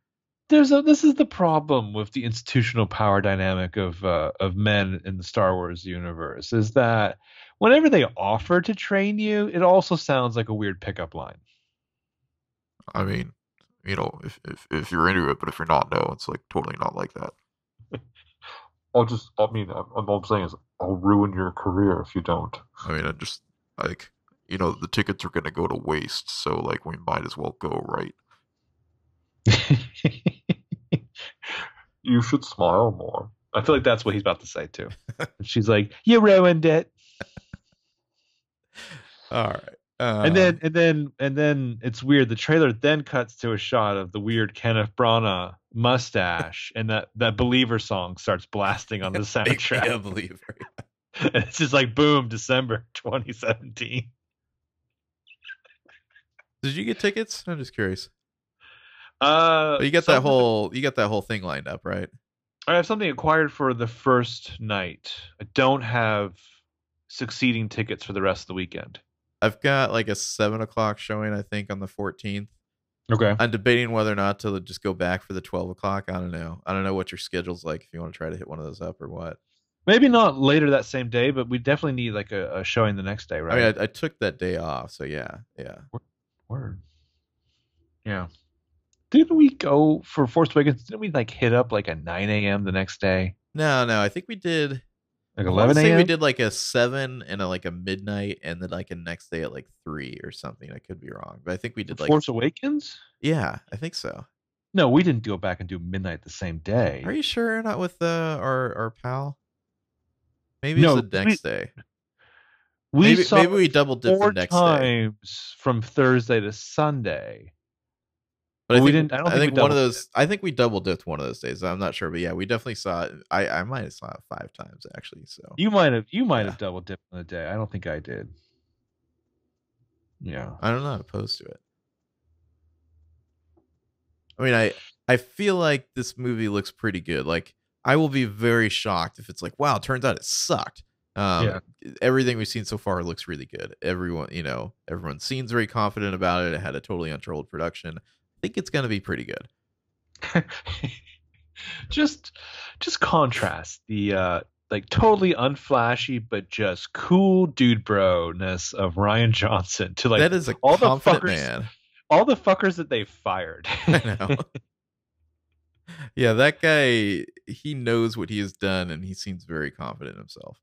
There's a this is the problem with the institutional power dynamic of uh, of men in the Star Wars universe is that whenever they offer to train you, it also sounds like a weird pickup line. I mean, you know, if if if you're into it, but if you're not, no, it's like totally not like that. I'll just, I mean, I'm, all I'm saying is, I'll ruin your career if you don't. I mean, I just like you know the tickets are gonna go to waste, so like we might as well go right. You should smile more. I feel like that's what he's about to say too. And she's like, "You ruined it," All right. Uh, and then and then and then it's weird. The trailer then cuts to a shot of the weird Kenneth Branagh mustache, and that that Believer song starts blasting on the soundtrack. a believer. It's just like boom, December 2017. Did you get tickets? I'm just curious. Uh, But you got that whole you got that whole thing lined up, right? I have something acquired for the first night. I don't have succeeding tickets for the rest of the weekend. I've got like a seven o'clock showing, I think, on the 14th, Okay. I'm debating whether or not to just go back for the 12 o'clock. I don't know. I don't know what your schedule's like if you want to try to hit one of those up or what. Maybe not later that same day, but we definitely need like a, a showing the next day, right? I mean, I, I took that day off, so yeah, yeah. Word. Yeah. Didn't we go for Force Awakens? Didn't we like hit up like a 9 a.m. the next day? No, no, I think we did. Like 11 say a.m. we did like a seven and a, like a midnight, and then like a next day at like three or something. I could be wrong, but I think we did like Force Awakens? yeah, I think so. No, we didn't go back and do midnight the same day. Are you sure you're not with uh, our our pal? Maybe No, it's the we- next day. we maybe saw maybe we double dipped the four next day. times from Thursday to Sunday. But I Well, we think, didn't- I don't I think think one of those. I think we double dipped one of those days. I'm not sure, but yeah, we definitely saw it. I I might have saw it five times actually. So You might have you might Yeah. have double dipped on the day. I don't think I did. Yeah. I'm not know. opposed to it. I mean, I I feel like this movie looks pretty good. Like I will be very shocked if it's like, wow, turns out it sucked. Um, Yeah. Everything we've seen so far looks really good. Everyone, you know, everyone seems very confident about it. It had a totally untroubled production. I think it's gonna be pretty good. just just contrast the uh like totally unflashy but just cool dude bro ness of Rian Johnson to like that is a all the fuckers- man. all the fuckers that they fired. I know. yeah, that guy, he knows what he has done and he seems very confident in himself.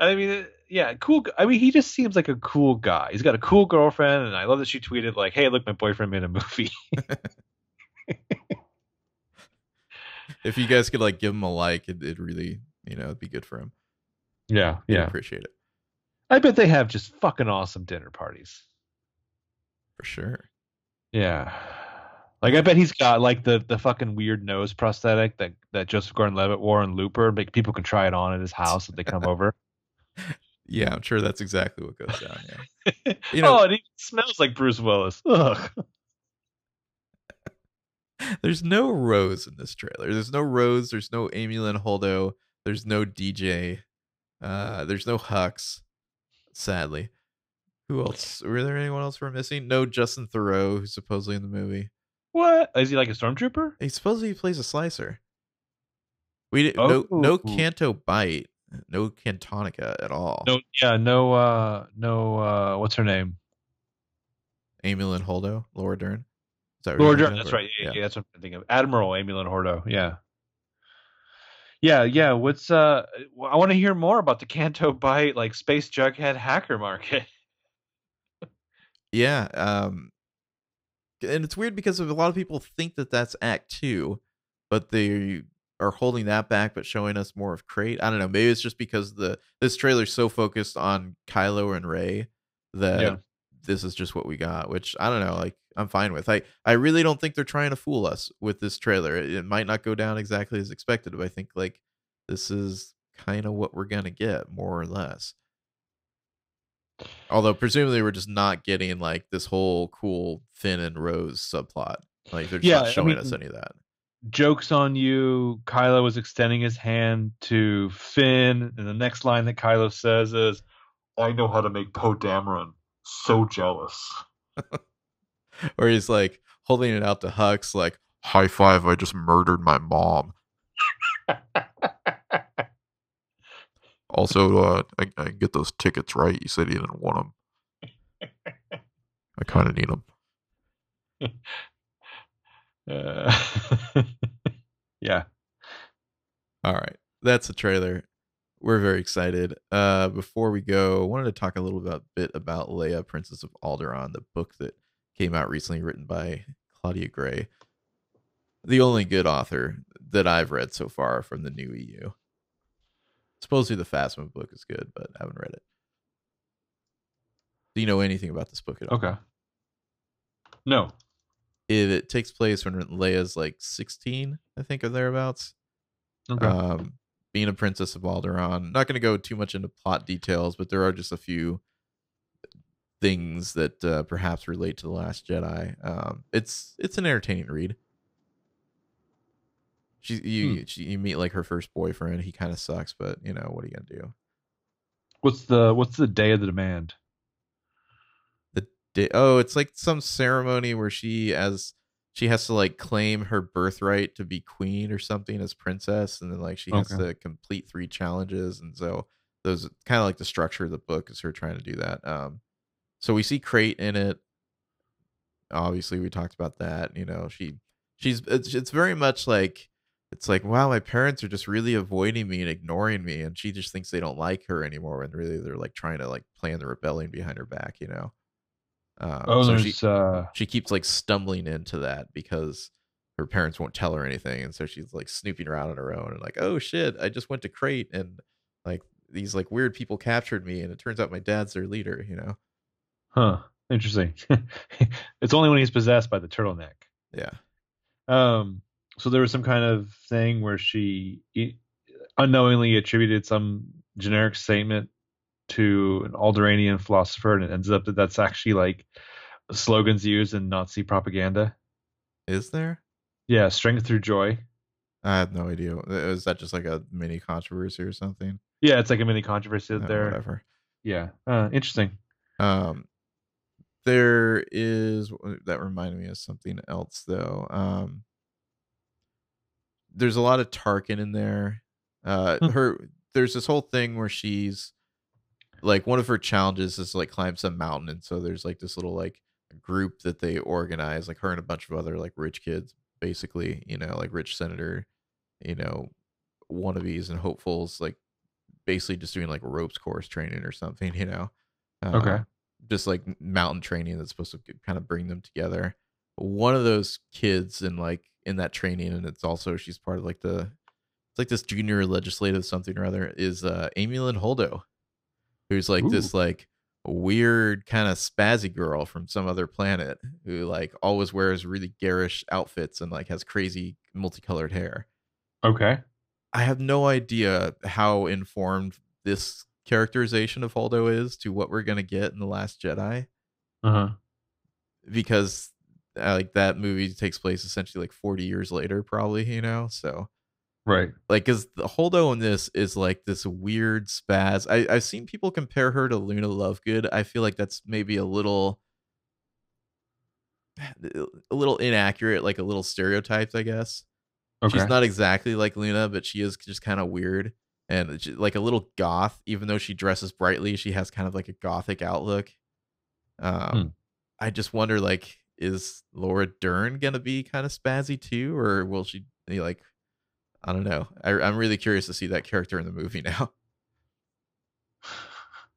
I mean, yeah, cool. I mean, he just seems like a cool guy. He's got a cool girlfriend, and I love that she tweeted like, "Hey, look, my boyfriend made a movie." If you guys could like give him a like, it, it'd really, you know, it'd be good for him. yeah, He'd yeah. appreciate it I bet they have just fucking awesome dinner parties. for sure. Yeah. Like I bet he's got like the the fucking weird nose prosthetic that that Joseph Gordon-Levitt wore in Looper. Like people can try it on at his house if they come over. Yeah, I'm sure that's exactly what goes down. Yeah. You know- oh, it even smells like Bruce Willis. Ugh. There's no Rose in this trailer. There's no Rose. There's no Amilyn Holdo. There's no DJ. Uh, there's no Hux. Sadly, who else? Were there anyone else we're missing? No Justin Theroux, who's supposedly in the movie. What is he like a stormtrooper? He supposedly plays a slicer. We did, no no Oh. Canto Bight, no Cantonica at all. No, yeah, no, uh, no. uh What's her name? Amilyn Holdo, Laura Dern. Is that Laura Dern. That's Or- right. Yeah, yeah, that's what I'm thinking of. Admiral Amilyn Hordo. Yeah. Yeah, yeah. What's uh? I want to hear more about the Canto Bight like space jughead hacker market. Yeah. Um, and it's weird because a lot of people think that that's Act Two, but they are holding that back, but showing us more of Crait. I don't know. Maybe it's just because the this trailer's so focused on Kylo and Ray that Yeah. this is just what we got. Which I don't know. Like I'm fine with. I I really don't think they're trying to fool us with this trailer. It, it might not go down exactly as expected, but I think like this is kind of what we're gonna get, more or less. Although presumably we're just not getting like this whole cool Finn and Rose subplot. Like they're just Yeah, not I showing us any of that. Jokes on you. Kylo was extending his hand to Finn, and the next line that Kylo says is, I know how to make Poe Dameron so jealous. Or he's like holding it out to Hux, like, High five! I just murdered my mom. Also, uh, I, I get those tickets right. You said you didn't want them. I kind of need them. uh, "Yeah, all right, that's the trailer. We're very excited. Uh, before we go, I wanted to talk a little bit, bit about Leia, Princess of Alderaan, the book that came out recently, written by Claudia Gray, the only good author that I've read so far from the new EU. Supposedly the Phasma book is good, but I haven't read it. Do you know anything about this book at all? okay." No, It, it takes place when Leia's like 16, I think, or thereabouts. okay. Um, being a princess of Alderaan. Not going to go too much into plot details, but there are just a few things that uh, perhaps relate to the Last Jedi. Um, it's it's an entertaining read. She you she, you meet like her first boyfriend. He kind of sucks, but you know what are you gonna do? what's the what's the day of the demand? Oh, it's like some ceremony where she as she has to like claim her birthright to be queen or something as princess, and then like she has Okay. to complete three challenges, and so those kind of like the structure of the book is her trying to do that. Um, so we see Crait in it. Obviously, we talked about that. You know, she she's it's, it's very much like it's like wow, my parents are just really avoiding me and ignoring me, and she just thinks they don't like her anymore, and really they're like trying to like plan the rebellion behind her back. You know. Um, Oh, so she uh she keeps like stumbling into that because her parents won't tell her anything and so she's like snooping around on her own and like oh shit i just went to crait and like these like weird people captured me and it turns out my dad's their leader you know huh. Interesting. it's only when he's possessed by the turtleneck. yeah Um, so there was some kind of thing where she unknowingly attributed some generic statement to an Alderaanian philosopher, and it ends up that that's actually like slogans used in Nazi propaganda. is there Yeah, strength through joy. i have no idea is that just like a mini controversy or something Yeah, it's like a mini controversy Uh, there. whatever Yeah, uh, interesting. Um, there is that reminded me of something else though. Um, there's a lot of Tarkin in there. Uh, Hmm. her there's this whole thing where she's like one of her challenges is to, like climb some mountain, and so there's like this little like group that they organize, like her and a bunch of other like rich kids, basically, you know, like rich senator, you know, wannabes and hopefuls, like basically just doing like ropes course training or something, you know. Uh, Okay. just like mountain training that's supposed to kind of bring them together. One of those kids in like in that training, and it's also she's part of like the it's like this junior legislative something or other is uh Amilyn Holdo, who's like this like weird kind of spazzy girl from some other planet who like always wears really garish outfits and like has crazy multicolored hair. Okay. I have no idea how informed this characterization of Holdo is to what we're gonna get in the Last Jedi Uh huh. because uh, like that movie takes place essentially like 40 years later probably you know so Right. like because the holdo in this is like this weird spaz I, i've seen people compare her to luna lovegood i feel like that's maybe a little a little inaccurate like a little stereotyped i guess Okay. she's not exactly like luna but she is just kind of weird and she- like a little goth even though she dresses brightly she has kind of like a gothic outlook um Hmm. i just wonder like is laura dern gonna be kind of spazzy too or will she be like i don't know I, i'm really curious to see that character in the movie now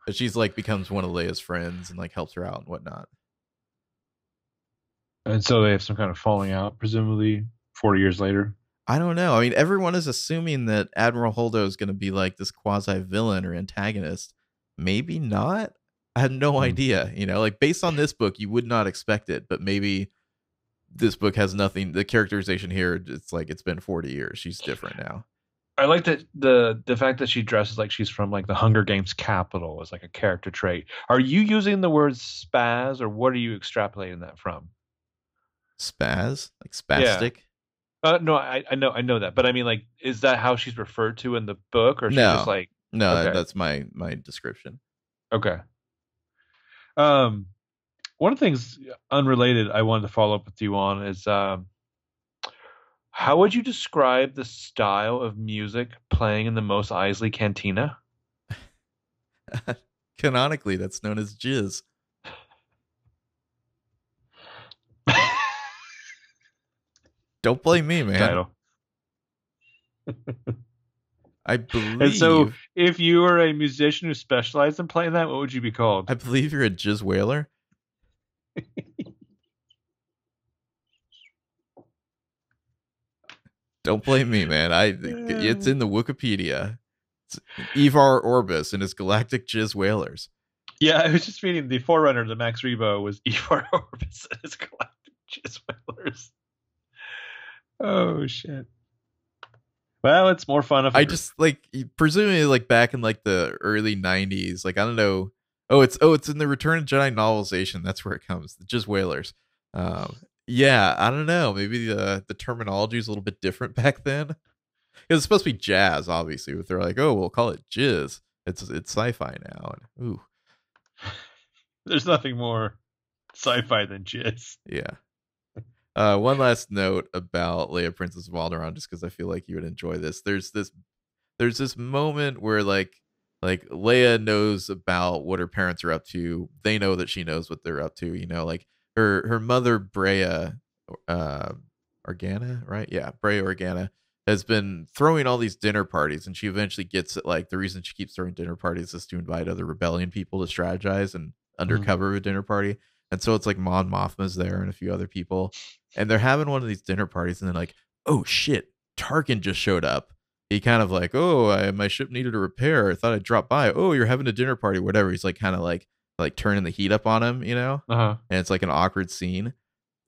but she's like becomes one of leia's friends and like helps her out and whatnot and so they have some kind of falling out, presumably forty years later. I don't know. I mean, everyone is assuming that Admiral Holdo is going to be like this quasi villain or antagonist. Maybe not. I have no Hmm. idea. You know, like based on this book, you would not expect it, but maybe this book has nothing. The characterization here, it's like it's been 40 years. She's different now. I like that the the fact that she dresses like she's from like the Hunger Games capital is like a character trait. Are you using the word spaz, or what are you extrapolating that from? Spaz, like spastic. Uh, no, I, I know I know that, but I mean, like, is that how she's referred to in the book, or she's No. just like No, Okay. that's my my description. okay? Um, one of the things unrelated I wanted to follow up with you on is um, how would you describe the style of music playing in the Mos Eisley Cantina? Canonically, that's known as jizz. Don't blame me, man. Title. I believe. And so, if you were a musician who specialized in playing that, what would you be called? I believe you're a jizz whaler. Don't blame me, man. I it's in the Wikipedia. It's Evar Orbus and his galactic jizz whalers. Yeah, I was just reading the forerunner to Max Rebo was Evar Orbus and his galactic jizz whalers. Oh shit. Well, it's more fun if I just like presumably like back in like the early '90s. Like I don't know. Oh, it's oh, it's in the Return of Jedi novelization. That's where it comes. The jizz whalers. Um, yeah, I don't know. Maybe the the terminology is a little bit different back then. Because it's supposed to be jazz, obviously. But they're like, oh, we'll call it jizz. It's it's sci-fi now. And ooh, there's nothing more sci-fi than jizz. Yeah. Uh, one last note about Leia, Princess of Alderaan, just because I feel like you would enjoy this. There's this, there's this moment where like, like Leia knows about what her parents are up to. They know that she knows what they're up to. You know, like her her mother Breha, uh, Organa, right? Yeah, Breha Organa has been throwing all these dinner parties, and she eventually gets it. Like the reason she keeps throwing dinner parties is to invite other rebellion people to strategize and undercover of a dinner party. And so it's like Mon Mothma's there and a few other people, and they're having one of these dinner parties, and they're like, oh shit, Tarkin just showed up. He kind of like, oh, I, my ship needed a repair. I thought I'd drop by. Oh, you're having a dinner party, whatever. He's like kind of like like turning the heat up on him, you know, Uh-huh. and it's like an awkward scene.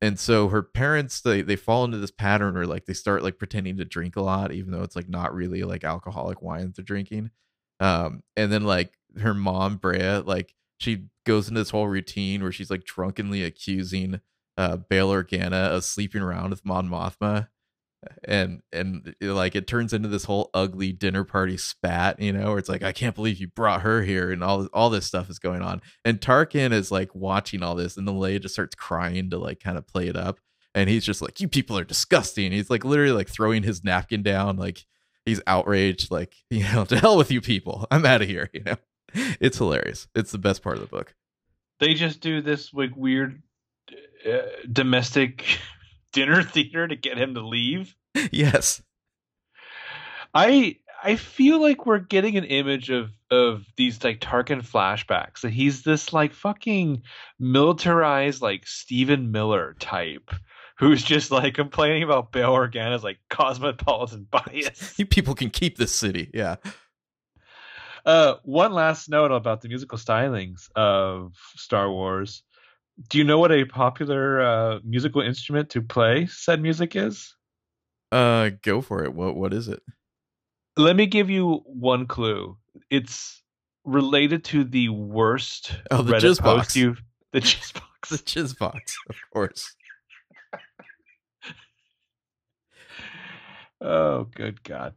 And so her parents they they fall into this pattern where like they start like pretending to drink a lot, even though it's like not really like alcoholic wine that they're drinking. Um, and then like her mom Breha, like she goes into this whole routine where she's like drunkenly accusing uh Bail Organa of sleeping around with Mon Mothma. And and it, like it turns into this whole ugly dinner party spat, you know, where it's like, I can't believe you brought her here, and all all this stuff is going on. And Tarkin is like watching all this, and the Leia just starts crying to like kind of play it up. And he's just like, You people are disgusting. He's like literally like throwing his napkin down, like he's outraged, like, you know, to hell with you people. I'm out of here, you know. It's hilarious. It's the best part of the book. They just do this like weird uh, domestic dinner theater to get him to leave. yes. I I feel like we're getting an image of of these like Tarkin flashbacks that he's this like fucking militarized like Stephen Miller type who's just like complaining about Bail Organa's like cosmopolitan bias. You people can keep this city. Yeah. Uh, one last note about the musical stylings of Star Wars. Do you know what a popular uh, musical instrument to play said music is? Uh go for it. What what is it? Let me give you one clue. It's related to the worst Oh, the Reddit post box. you've the jizz The box. jizz box, of course. Oh, good God.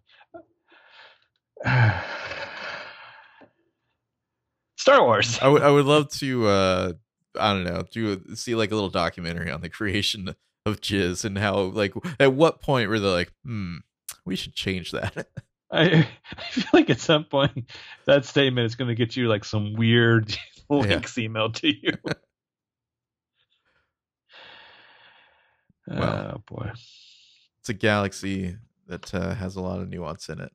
Star Wars. I would I would love to uh I don't know, do see like a little documentary on the creation of jizz and how like at what point were they like, hmm, we should change that. I, I feel like at some point that statement is going to get you like some weird links emailed to you. Wow. Oh boy. it's a galaxy that uh, has a lot of nuance in it.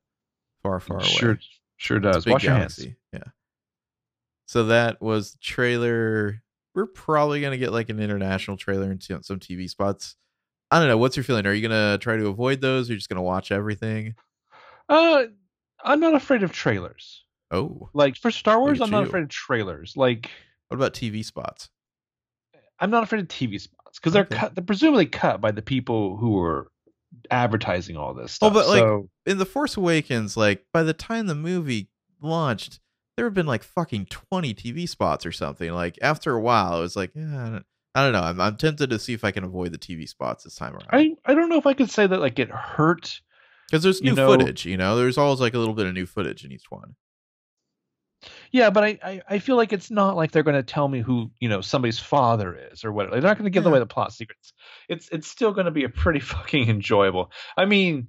Far, far away. Sure, sure does. Wash your hands. galaxy. Yeah. So that was the trailer. We're probably gonna get like an international trailer and some TV spots. I don't know. What's your feeling? Are you gonna try to avoid those? Or are you just gonna watch everything? Uh, I'm not afraid of trailers. Oh, Like for Star Wars, I'm not afraid of trailers. Like what about TV spots? I'm not afraid of TV spots because they're cut. They're presumably cut by the people who are advertising all this stuff. Oh, but, like, so, In the Force Awakens, like by the time the movie launched, there have been like fucking twenty TV spots or something. Like after a while, it was like, yeah, I don't, I don't know. I'm, I'm tempted to see if I can avoid the TV spots this time around. I I don't know if I could say that like it hurt Because there's new know- footage, you know. There's always like a little bit of new footage in each one. Yeah, but I, I, I feel like it's not like they're going to tell me who you know somebody's father is or what. They're not going to give Yeah. away the plot secrets. It's it's still going to be a pretty fucking enjoyable. I mean,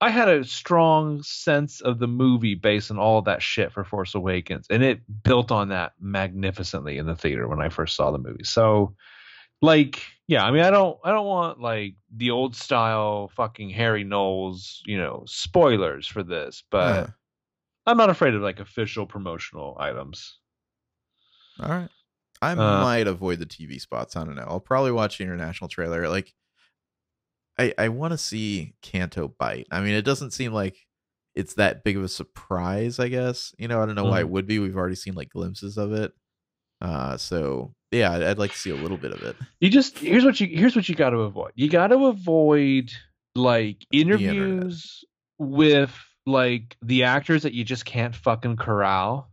I had a strong sense of the movie based on all that shit for Force Awakens, and it built on that magnificently in the theater when I first saw the movie. So, like, yeah, I mean, I don't I don't want like the old style fucking Harry Knowles, you know, spoilers for this, but. Yeah. I'm not afraid of like official promotional items. All right. I Uh, might avoid the TV spots. I don't know. I'll probably watch the international trailer. Like, I I want to see Canto Bight. I mean, it doesn't seem like it's that big of a surprise. I guess you know. I don't know why it would be. We've already seen like glimpses of it. Uh, so yeah, I'd, I'd like to see a little bit of it. You just here's what you here's what you got to avoid. You got to avoid like interviews with like the actors that you just can't fucking corral.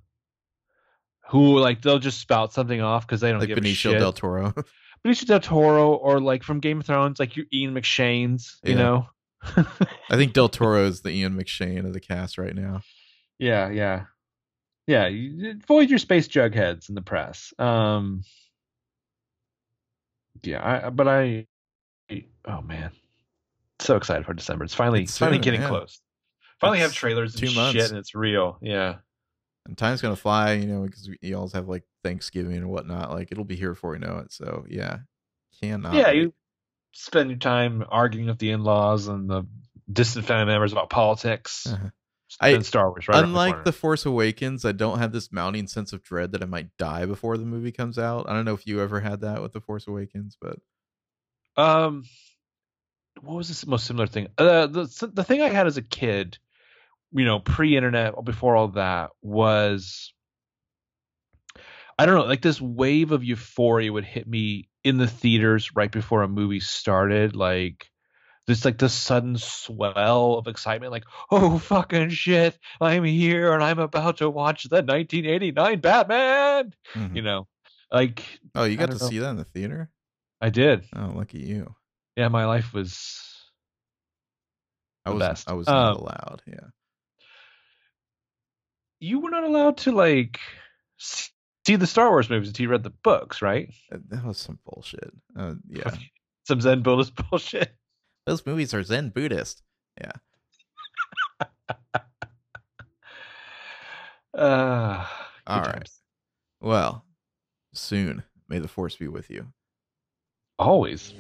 Who like they'll just spout something off because they don't Like give a Benicio shit. del Toro. Benicio del Toro or like from Game of Thrones, like your Ian McShane's, you Yeah. know. I think del Toro is the Ian McShane of the cast right now. Yeah, yeah, yeah. You avoid your space jugheads in the press. Um, Yeah, I, but I, oh man, so excited for December. It's finally, It's it's finally soon, getting yeah. close. Finally have trailers and two shit, months. and it's real. Yeah, And time's gonna fly, you know, because you always have like Thanksgiving and whatnot. Like it'll be here before we know it. So yeah, cannot. yeah. You spend your time arguing with the in-laws and the distant family members about politics. Uh-huh. I- Star Wars, right? Unlike corner. the Force Awakens, I don't have this mounting sense of dread that I might die before the movie comes out. I don't know if you ever had that with the Force Awakens, but Um, what was the most similar thing? Uh, the the thing I had as a kid, you know, pre-internet, before all that, was I don't know, like this wave of euphoria would hit me in the theaters right before a movie started, like this like this sudden swell of excitement, like oh fucking shit, I'm here and I'm about to watch the 1989 Batman. Mhm. You know, like oh, you got to know. see that in the theater. I did. Oh, lucky you. Yeah, my life was I was. I was not Um, allowed. Yeah. You were not allowed to like see the Star Wars movies until you read the books, right? That, that was some bullshit. Uh, yeah. Some Zen Buddhist bullshit. Those movies are Zen Buddhist. Yeah. Uh, All right. times. Well, soon may the force be with you. Always.